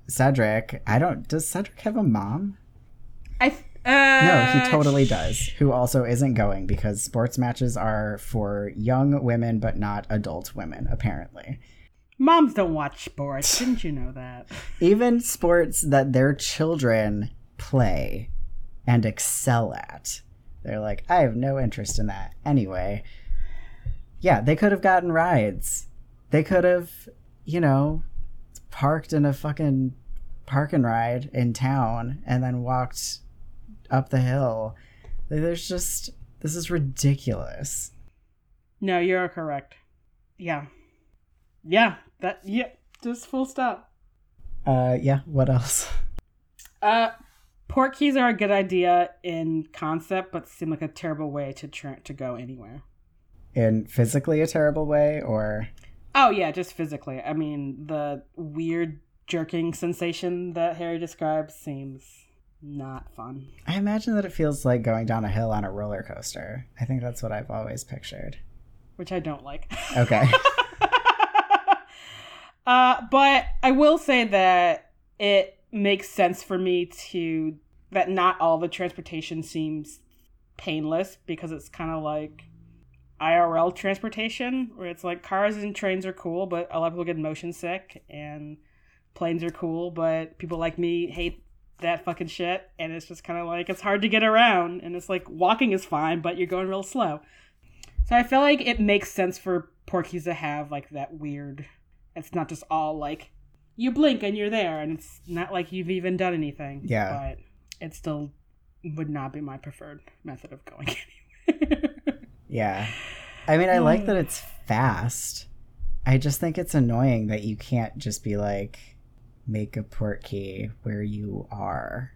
Cedric, I don't, does Cedric have a mom? I uh, No, he totally does. Who also isn't going because sports matches are for young women, but not adult women, apparently. Moms don't watch sports. Didn't you know that? even sports that their children play and excel at they're like i have no interest in that anyway yeah they could have gotten rides they could have you know parked in a fucking park and ride in town and then walked up the hill there's just this is ridiculous No, you're correct. Yeah, yeah. That yeah. Just full stop. uh yeah what else Uh, port keys are a good idea in concept, but seem like a terrible way to tra- to go anywhere. in physically a terrible way or Oh yeah, just physically. I mean, the weird jerking sensation that Harry describes seems not fun. I imagine that it feels like going down a hill on a roller coaster. I think that's what I've always pictured. Which I don't like. Okay. uh, but I will say that it makes sense for me to that not all the transportation seems painless because it's kind of like IRL transportation where it's like cars and trains are cool, but a lot of people get motion sick and planes are cool, but people like me hate that fucking shit and it's just kind of like it's hard to get around and it's like walking is fine, but you're going real slow. So I feel like it makes sense for port keys to have like that weird. It's not just all like you blink and you're there, and it's not like you've even done anything. Yeah. but it still would not be my preferred method of going anywhere. Yeah. I mean, I like that hmm. it's fast. I just think it's annoying that you can't just be like, make a port key where you are.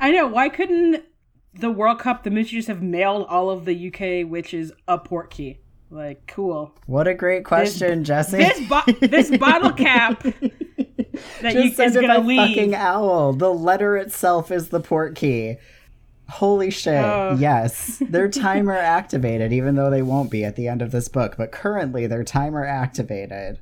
I know. Why couldn't the World Cup, the Ministry have mailed all of the UK witches a port key? Like, cool. What a great question, Jesse. This bo- this bottle cap that you Just send is gonna leave. fucking owl. The letter itself is the port key. Holy shit. Oh. Yes. They're timer activated, even though they won't be at the end of this book. But currently, they're timer activated.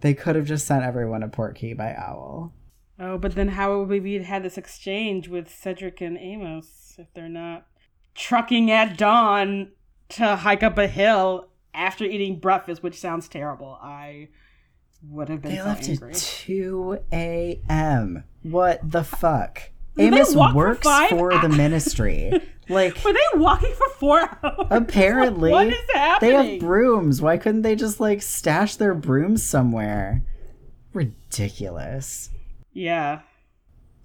They could have just sent everyone a port key by owl. Oh, but then how would we have had this exchange with Cedric and Amos if they're not trucking at dawn to hike up a hill after eating breakfast, which sounds terrible. I would have been They so left angry. at 2 a.m. What the fuck? Did Amos for works five for the ministry. Like, Were they walking for four hours? apparently, what is happening? they have brooms. Why couldn't they just, like, stash their brooms somewhere? Ridiculous. yeah.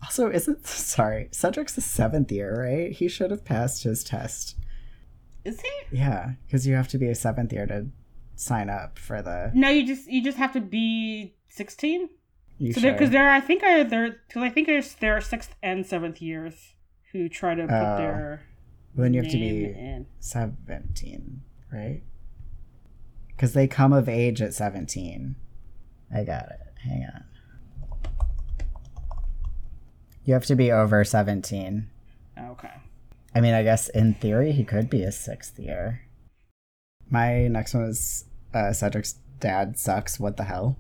Also, isn't sorry, Cedric's the seventh year, right? He should have passed his test. Is he? Yeah, because you have to be a seventh year to sign up for the. No, you just you just have to be sixteen. You So because there, are, I think are there because I think there's there are sixth and seventh years who try to put Oh. their then you have to be in. seventeen, right? Because they come of age at seventeen. I got it. Hang on. You have to be over 17. Okay. I mean, I guess in theory he could be a sixth year. My next one is uh, Cedric's dad sucks. What the hell?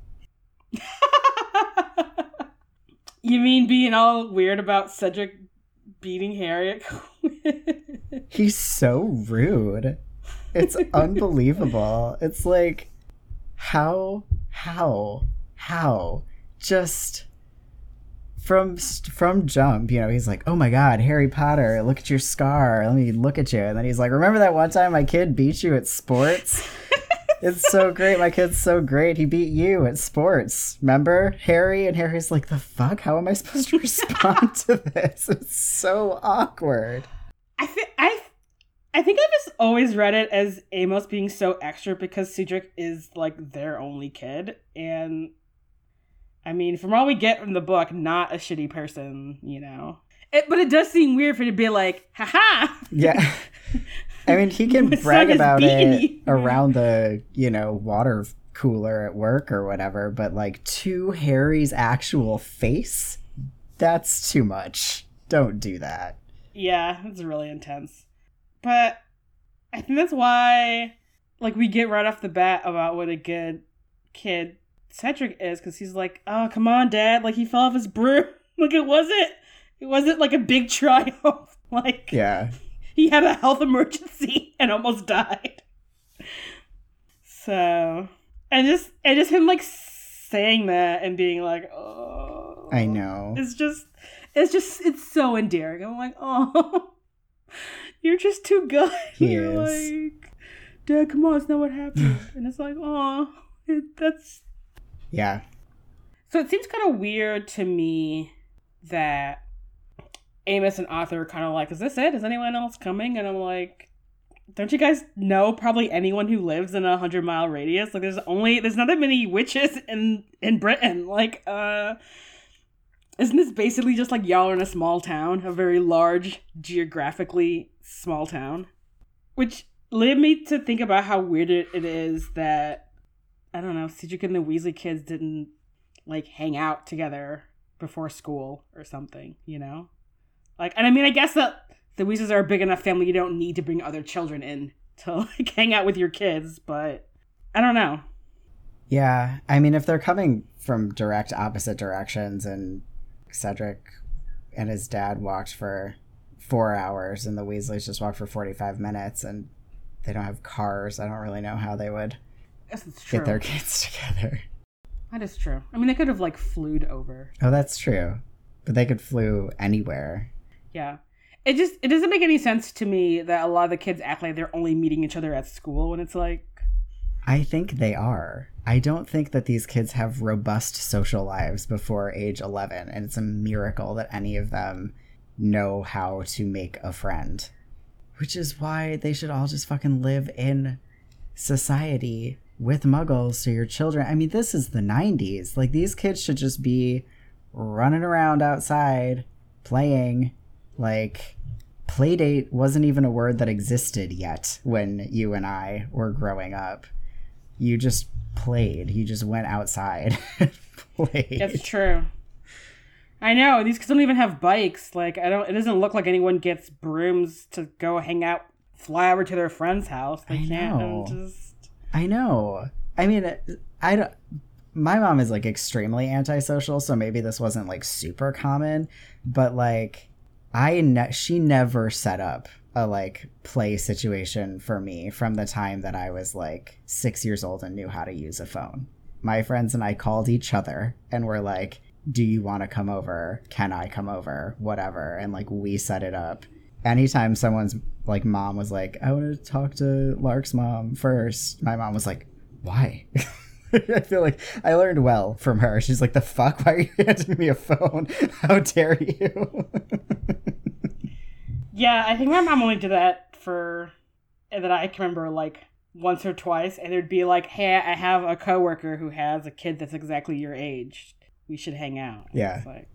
you mean being all weird about Cedric beating Harry at? He's so rude. It's unbelievable. It's like, how, how, how? Just from from jump, you know, he's like, "Oh my God, Harry Potter! Look at your scar. Let me look at you." And then he's like, "Remember that one time my kid beat you at sports? It's so great. My kid's so great. He beat you at sports. Remember, Harry?" And Harry's like, "The fuck? How am I supposed to respond to this? It's so awkward." I think I. I think I just always read it as Amos being so extra because Cedric is like their only kid, and I mean, from all we get from the book, not a shitty person, you know. It, but it does seem weird for you to be like, haha. Yeah. I mean, he can brag about it around the, you know, water cooler at work or whatever, but like to Harry's actual face, that's too much. Don't do that. Yeah, it's really intense. But I think that's why, like, we get right off the bat about what a good kid Cedric is because he's like, oh, come on, Dad. Like, he fell off his broom. like, it wasn't, it wasn't like a big triumph. like, yeah. He had a health emergency and almost died. So, and just, and just him like saying that and being like, oh. I know. It's just, it's just, it's so endearing. I'm like, oh, you're just too good. He you're is. like, Dad, come on, it's not what happened. and it's like, oh, it, that's yeah. So it seems kind of weird to me that Amos and Arthur are kind of like, is this it? Is anyone else coming? And I'm like, don't you guys know probably anyone who lives in a hundred mile radius? Like there's only there's not that many witches in in Britain. Like, uh isn't this basically just like y'all are in a small town, a very large, geographically small town? Which led me to think about how weird it, it is that I don't know, Cedric and the Weasley kids didn't like hang out together before school or something, you know? Like, and I mean, I guess that the Weasleys are a big enough family you don't need to bring other children in to like hang out with your kids, but I don't know. Yeah, I mean, if they're coming from direct opposite directions and Cedric and his dad walked for four hours and the Weasleys just walked for 45 minutes and they don't have cars, I don't really know how they would true. get their kids together. That is true. I mean, they could have like Flooed over. Oh, that's true. But they could Floo anywhere. Yeah. It just it doesn't make any sense to me that a lot of the kids act like they're only meeting each other at school when it's like I think they are. I don't think that these kids have robust social lives before age 11, and it's a miracle that any of them know how to make a friend. Which is why they should all just fucking live in society with muggles so your children i mean this is the 90s like these kids should just be running around outside playing like playdate wasn't even a word that existed yet when you and i were growing up you just played you just went outside and played That's true. I know these kids don't even have bikes. Like I don't. It doesn't look like anyone gets brooms to go hang out, fly over to their friend's house. They I can't know. just. I know. I mean, I don't. My mom is like extremely antisocial, so maybe this wasn't like super common, but like, I ne- she never set up a like play situation for me from the time that I was like six years old and knew how to use a phone. My friends and I called each other and were like, "Do you want to come over? Can I come over? Whatever." And like we set it up anytime someone's like mom was like, I want to talk to Lark's mom first, my mom was like, why? I feel like I learned well from her. She's like, the fuck? Why are you handing me a phone? How dare you? Yeah, I think my mom only did that for that I can remember like once or twice, and it'd be like, "Hey, I have a coworker who has a kid that's exactly your age. We should hang out." And Yeah. like,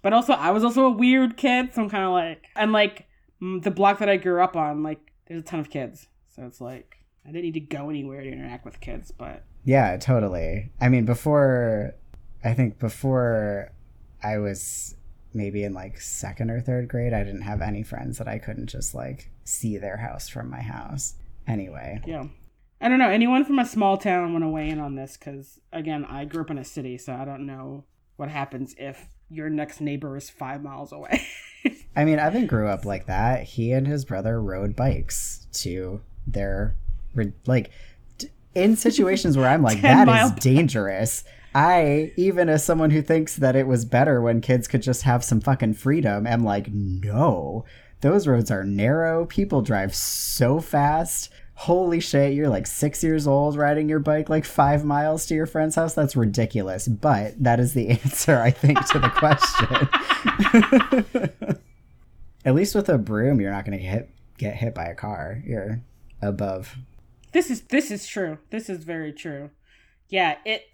but also I was also a weird kid, so I'm kind of like, and like the block that I grew up on, like there's a ton of kids, so it's like I didn't need to go anywhere to interact with kids, but yeah, totally. I mean, before, I think before I was maybe in like second or third grade, I didn't have any friends that I couldn't just like see their house from my house. Anyway, Yeah. I don't know. Anyone from a small town want to weigh in on this? Because, again, I grew up in a city, so I don't know what happens if your next neighbor is five miles away. I mean, Evan grew up like that. He and his brother rode bikes to their like in situations where I'm like 10 that mile is dangerous. I even as someone who thinks that it was better when kids could just have some fucking freedom am like no. Those roads are narrow. People drive so fast. Holy shit, you're like 6 years old riding your bike like 5 miles to your friend's house. That's ridiculous, but that is the answer I think to the question. At least with a broom, you're not going to get get hit by a car. You're above. This is this is true. This is very true. Yeah, it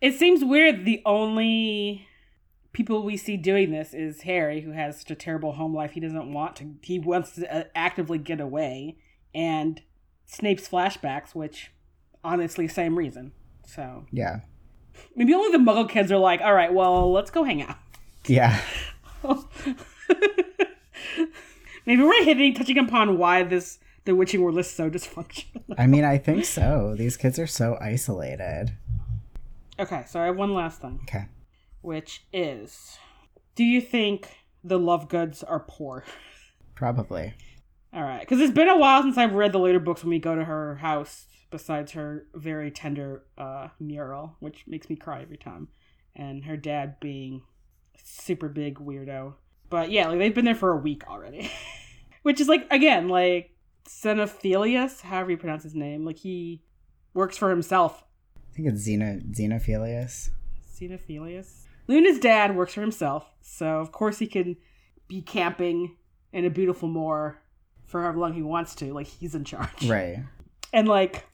it seems weird. The only people we see doing this is Harry, who has such a terrible home life. He doesn't want to. He wants to uh, actively get away, and Snape's flashbacks, which honestly, same reason. So Yeah. maybe only the Muggle kids are like, all right, well, let's go hang out. Yeah. maybe we're hitting, touching upon why this the witching world is so dysfunctional. I mean, I think so. These kids are so isolated. okay, so I have one last thing. Okay. which is do you think the Lovegoods are poor Probably. all right because it's been a while since i've read the later books when we go to her house besides her very tender uh, mural which makes me cry every time and her dad being a super big weirdo but yeah like they've been there for a week already which is like again like Xenophilius, however you pronounce his name like he works for himself I think it's Xena Xenophilius. Xenophilius. Luna's dad works for himself, so of course he can be camping in a beautiful moor for however long he wants to. Like he's in charge. Right. And like,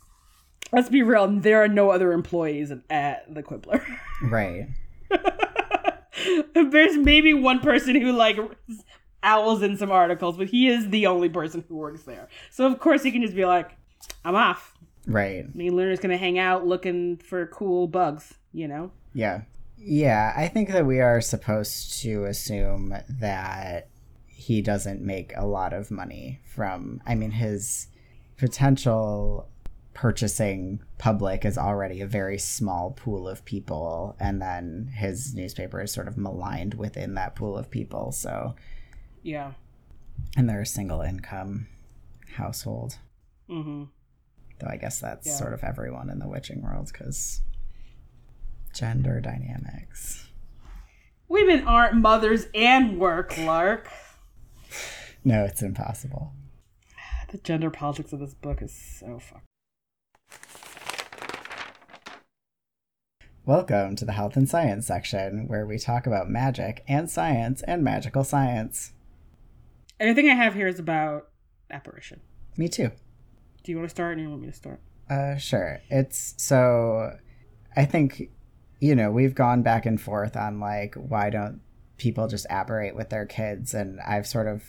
let's be real, there are no other employees at the Quibbler. Right. There's maybe one person who like owls in some articles, but he is the only person who works there. So of course he can just be like, I'm off. Right. Me and Luna's gonna hang out looking for cool bugs, you know? Yeah. Yeah, I think that we are supposed to assume that he doesn't make a lot of money from I mean his potential purchasing public is already a very small pool of people and then his newspaper is sort of maligned within that pool of people. So Yeah. and they're a single income household. Mm-hmm. Though I guess that's Yeah. sort of everyone in the witching world because gender dynamics. Women aren't mothers and work, Lark. No, it's impossible. The gender politics of this book is so fucked. Welcome to the health and science section where we talk about magic and science and magical science. Everything I have here is about apparition. Me too. Do you want to start or do you want me to start? Uh, sure. It's so. I think, you know, we've gone back and forth on like why don't people just apparate with their kids, and I've sort of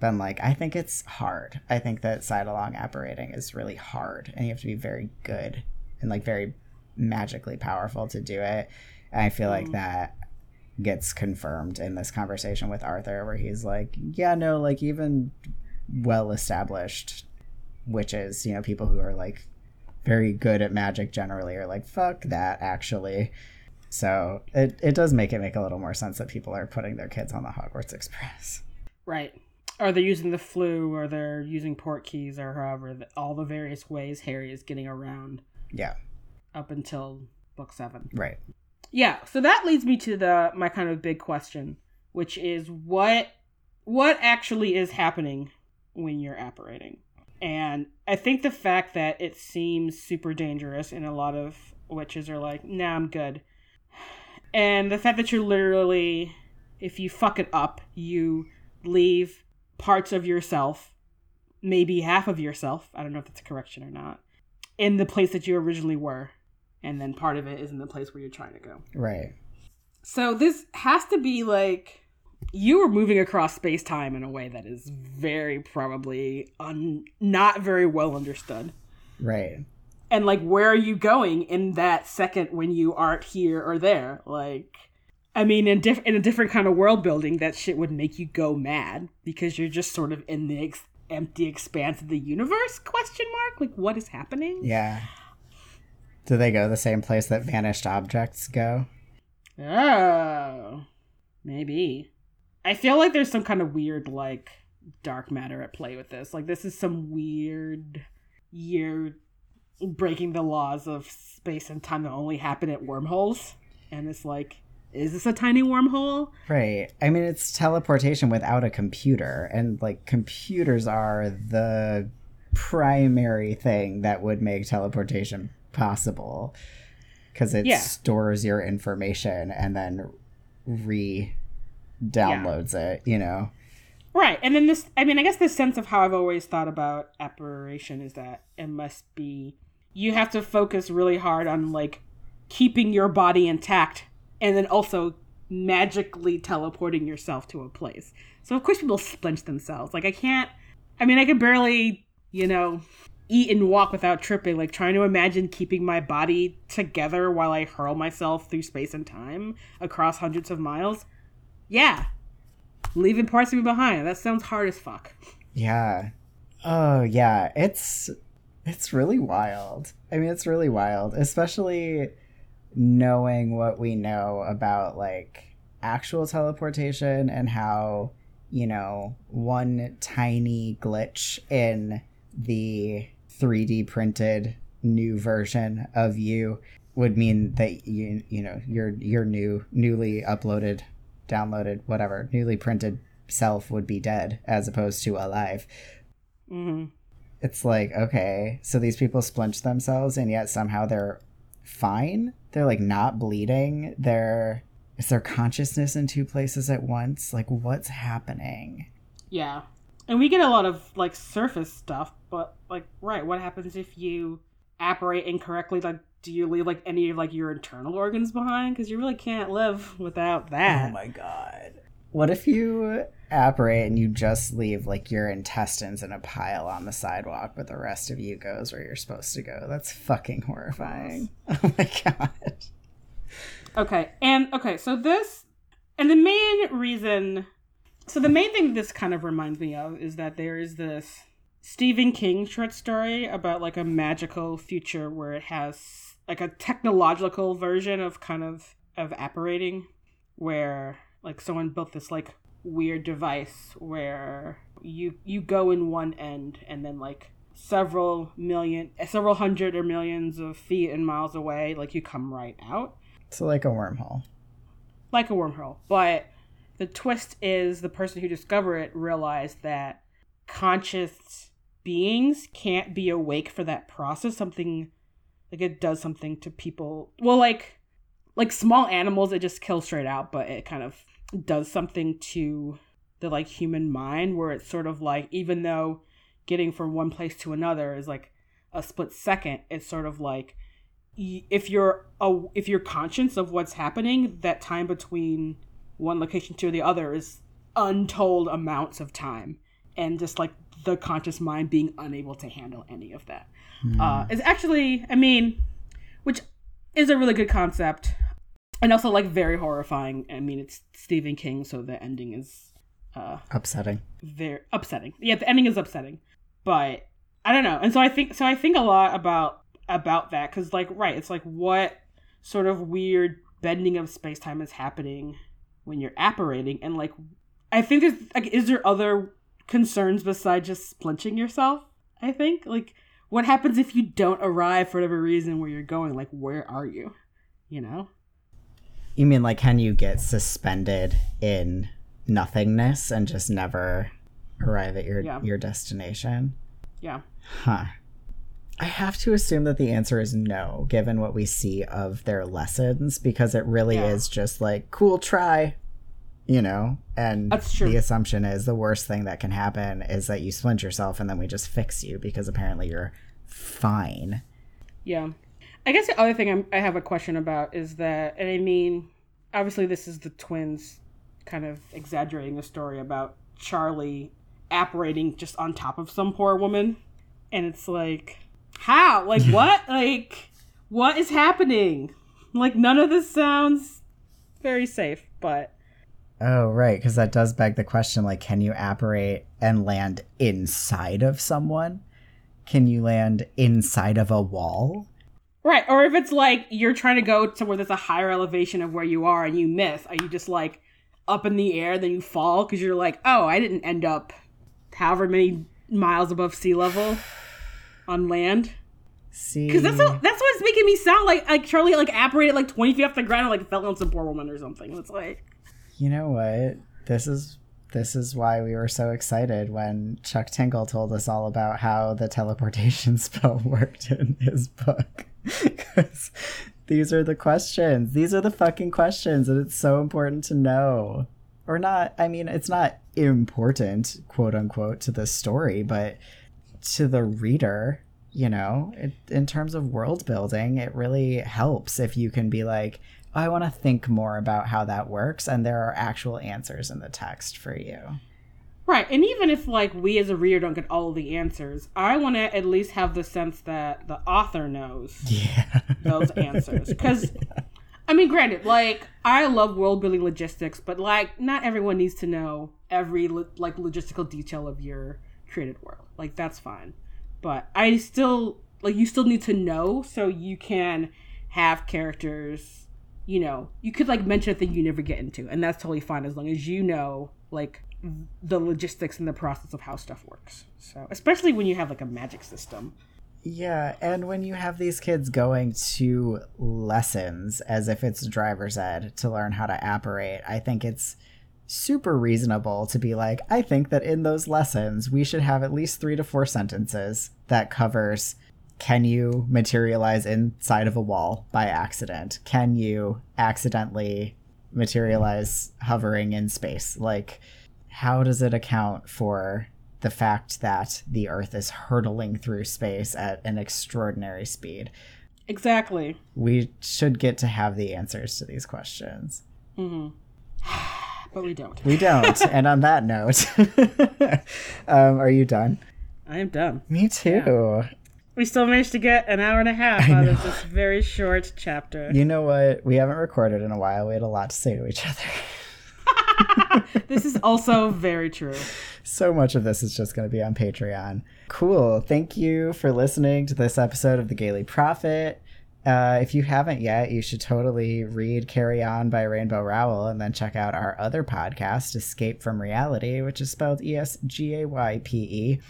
been like, I think it's hard. I think that side along apparating is really hard, and you have to be very good and like very magically powerful to do it. And I feel like Mm. that gets confirmed in this conversation with Arthur, where he's like, yeah, no, like even well established witches, you know, people who are like very good at magic generally are like, fuck that, actually. So it, it does make it make a little more sense that people are putting their kids on the Hogwarts Express. Right. Or they're using the Floo, or they're using port keys, or however, the, all the various ways Harry is getting around Yeah, up until book seven. right. Yeah, so that leads me to the my kind of big question, which is what what actually is happening when you're apparating. And I think the fact that it seems super dangerous and a lot of witches are like, "Nah, I'm good." And the fact that you're literally if you fuck it up, you leave parts of yourself, maybe half of yourself, I don't know if that's a correction or not, in the place that you originally were and then part of it is in the place where you're trying to go. Right. So this has to be like you are moving across space time in a way that is very probably un- not very well understood. Right. And like, where are you going in that second when you aren't here or there? Like, I mean, in, diff- in a different kind of world building, that shit would make you go mad because you're just sort of in the ex- empty expanse of the universe? Question mark. Like, what is happening? Yeah. Do they go the same place that vanished objects go? Oh, maybe. I feel like there's some kind of weird, like, dark matter at play with this. Like, this is some weird, you're breaking the laws of space and time that only happen at wormholes. And it's like, is this a tiny wormhole? Right. I mean, it's teleportation without a computer, and like computers are the primary thing that would make teleportation possible because it Yeah. stores your information and then re downloads it, you know? Right. And then this, I mean, I guess the sense of how I've always thought about apparition is that it must be, you have to focus really hard on like keeping your body intact and then also magically teleporting yourself to a place. So of course people splinch themselves. Like I can't, I mean, I could barely, you know, eat and walk without tripping. Like trying to imagine keeping my body together while I hurl myself through space and time across hundreds of miles. Yeah, leaving parts of me behind. That sounds hard as fuck. Yeah. Oh, yeah. It's it's really wild. I mean, it's really wild, especially knowing what we know about like actual teleportation and how, you know, one tiny glitch in the 3D printed new version of you would mean that you you know your your new newly uploaded downloaded whatever newly printed self would be dead as opposed to alive. Hmm it's like okay so these people splinch themselves and yet somehow they're fine? They're like not bleeding? They're is their consciousness in two places at once? Like what's happening? Yeah. And we get a lot of like surface stuff, but like, right, what happens if you apparate incorrectly? Like, do you leave like any of like your internal organs behind? Because you really can't live without that. oh my god what if you apparate and you just leave like your intestines in a pile on the sidewalk but the rest of you goes where you're supposed to go that's fucking horrifying oh my god Okay, and okay, so this, and the main reason, so the main thing this kind of reminds me of is that there is this Stephen King short story about like a magical future where it has like a technological version of kind of of apparating, where like someone built this like weird device where you you go in one end and then like several million several hundred or millions of feet and miles away like you come right out so like a wormhole like a wormhole. But the twist is the person who discovered it realized that conscious beings can't be awake for that process. Something like it does something to people. Well, like like small animals, it just kills straight out, but it kind of does something to the like human mind where it's sort of like even though getting from one place to another is like a split second, it's sort of like if you're a, if you're conscious of what's happening, that time between one location to the other is untold amounts of time, and just like the conscious mind being unable to handle any of that. Uh, it's actually, I mean, which is a really good concept, and also like very horrifying. I mean, it's Stephen King, so the ending is uh, upsetting very upsetting. Yeah, the ending is upsetting, but I don't know. And so I think so I think a lot about about that cuz like right, it's like what sort of weird bending of space-time is happening when you're apparating and like I think there's like is there other concerns besides just splinching yourself? I think like what happens if you don't arrive for whatever reason where you're going? Like where are you? You know? You mean like can you get suspended in nothingness and just never arrive at your Yeah. your destination? Yeah. Huh. I have to assume that the answer is no, given what we see of their lessons, because it really Yeah. is just like, cool, try, you know? And That's true. the assumption is the worst thing that can happen is that you splinch yourself and then we just fix you because apparently you're fine. Yeah. I guess the other thing I'm, I have a question about is that, and I mean, obviously, this is the twins kind of exaggerating the story about Charlie apparating just on top of some poor woman. And it's like, how? Like, what? like, what is happening? Like, none of this sounds very safe, but Oh, right, because that does beg the question like, can you apparate and land inside of someone? Can you land inside of a wall? Right, or if it's like you're trying to go somewhere that's a higher elevation of where you are and you miss, are you just like up in the air, then you fall because you're like, oh, I didn't end up however many miles above sea level on land? See, Because that's what, that's what's making me sound like like Charlie like apparated like 20 feet off the ground and like fell on some poor woman or something. It's like, you know what? This is this is why we were so excited when Chuck Tingle told us all about how the teleportation spell worked in his book. Because these are the questions. These are the fucking questions, and it's so important to know. Or not, I mean, it's not important, quote unquote, to the story, but to the reader, you know, it, in terms of world building, it really helps if you can be like, I want to think more about how that works, and there are actual answers in the text for you. right. And even if like we as a reader don't get all the answers, I want to at least have the sense that the author knows Yeah. those answers. Because, I mean, granted, like I love world building logistics, but like not everyone needs to know every lo- like logistical detail of your created world. Like that's fine, but I still like you still need to know so you can have characters. You know, you could like mention a thing you never get into, and that's totally fine as long as you know like the logistics and the process of how stuff works. So, especially when you have like a magic system. Yeah, and when you have these kids going to lessons as if it's driver's ed to learn how to apparate, I think it's super reasonable to be like, I think that in those lessons we should have at least three to four sentences that covers can you materialize inside of a wall by accident? Can you accidentally materialize hovering in space? Like, how does it account for the fact that the Earth is hurtling through space at an extraordinary speed? Exactly. We should get to have the answers to these questions. Mm-hmm. but we don't. We don't. and on that note, um, are you done? I am done. Me too. We still managed to get an hour and a half out of this very short chapter. You know what? We haven't recorded in a while. We had a lot to say to each other. this is also very true. so much of this is just going to be on Patreon. Cool. Thank you for listening to this episode of The Gayly Prophet. Uh, if you haven't yet, you should totally read Carry On by Rainbow Rowell and then check out our other podcast, Escape from Reality, which is spelled E S G A Y P E.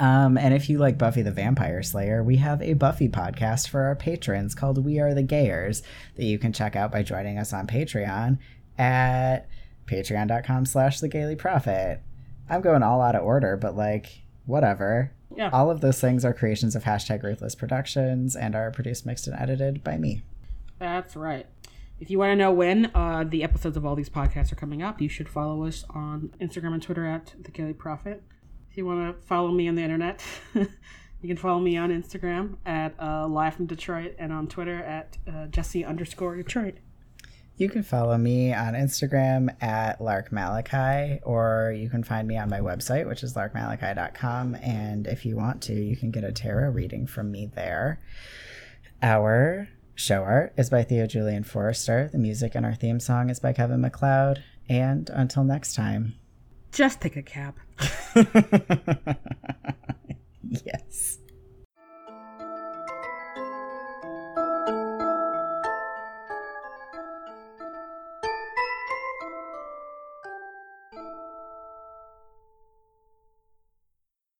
Um, and if you like Buffy the Vampire Slayer, we have a Buffy podcast for our patrons called We Are the Gayers that you can check out by joining us on Patreon at patreon.com slash the Gayly Prophet. I'm going all out of order, but like, whatever. Yeah. All of those things are creations of hashtag Ruthless Productions and are produced, mixed, and edited by me. That's right. If you want to know when uh, the episodes of all these podcasts are coming up, you should follow us on Instagram and Twitter at The Gayly Prophet. If you want to follow me on the internet, you can follow me on Instagram at uh, Live from Detroit and on Twitter at uh, Jesse underscore Detroit. You can follow me on Instagram at Lark Malachi, or you can find me on my website, which is larkmalachi.com. And if you want to, you can get a tarot reading from me there. Our show art is by Theo Julien Forrester. The music in our theme song is by Kevin MacLeod. And until next time, Just take a cab. yes.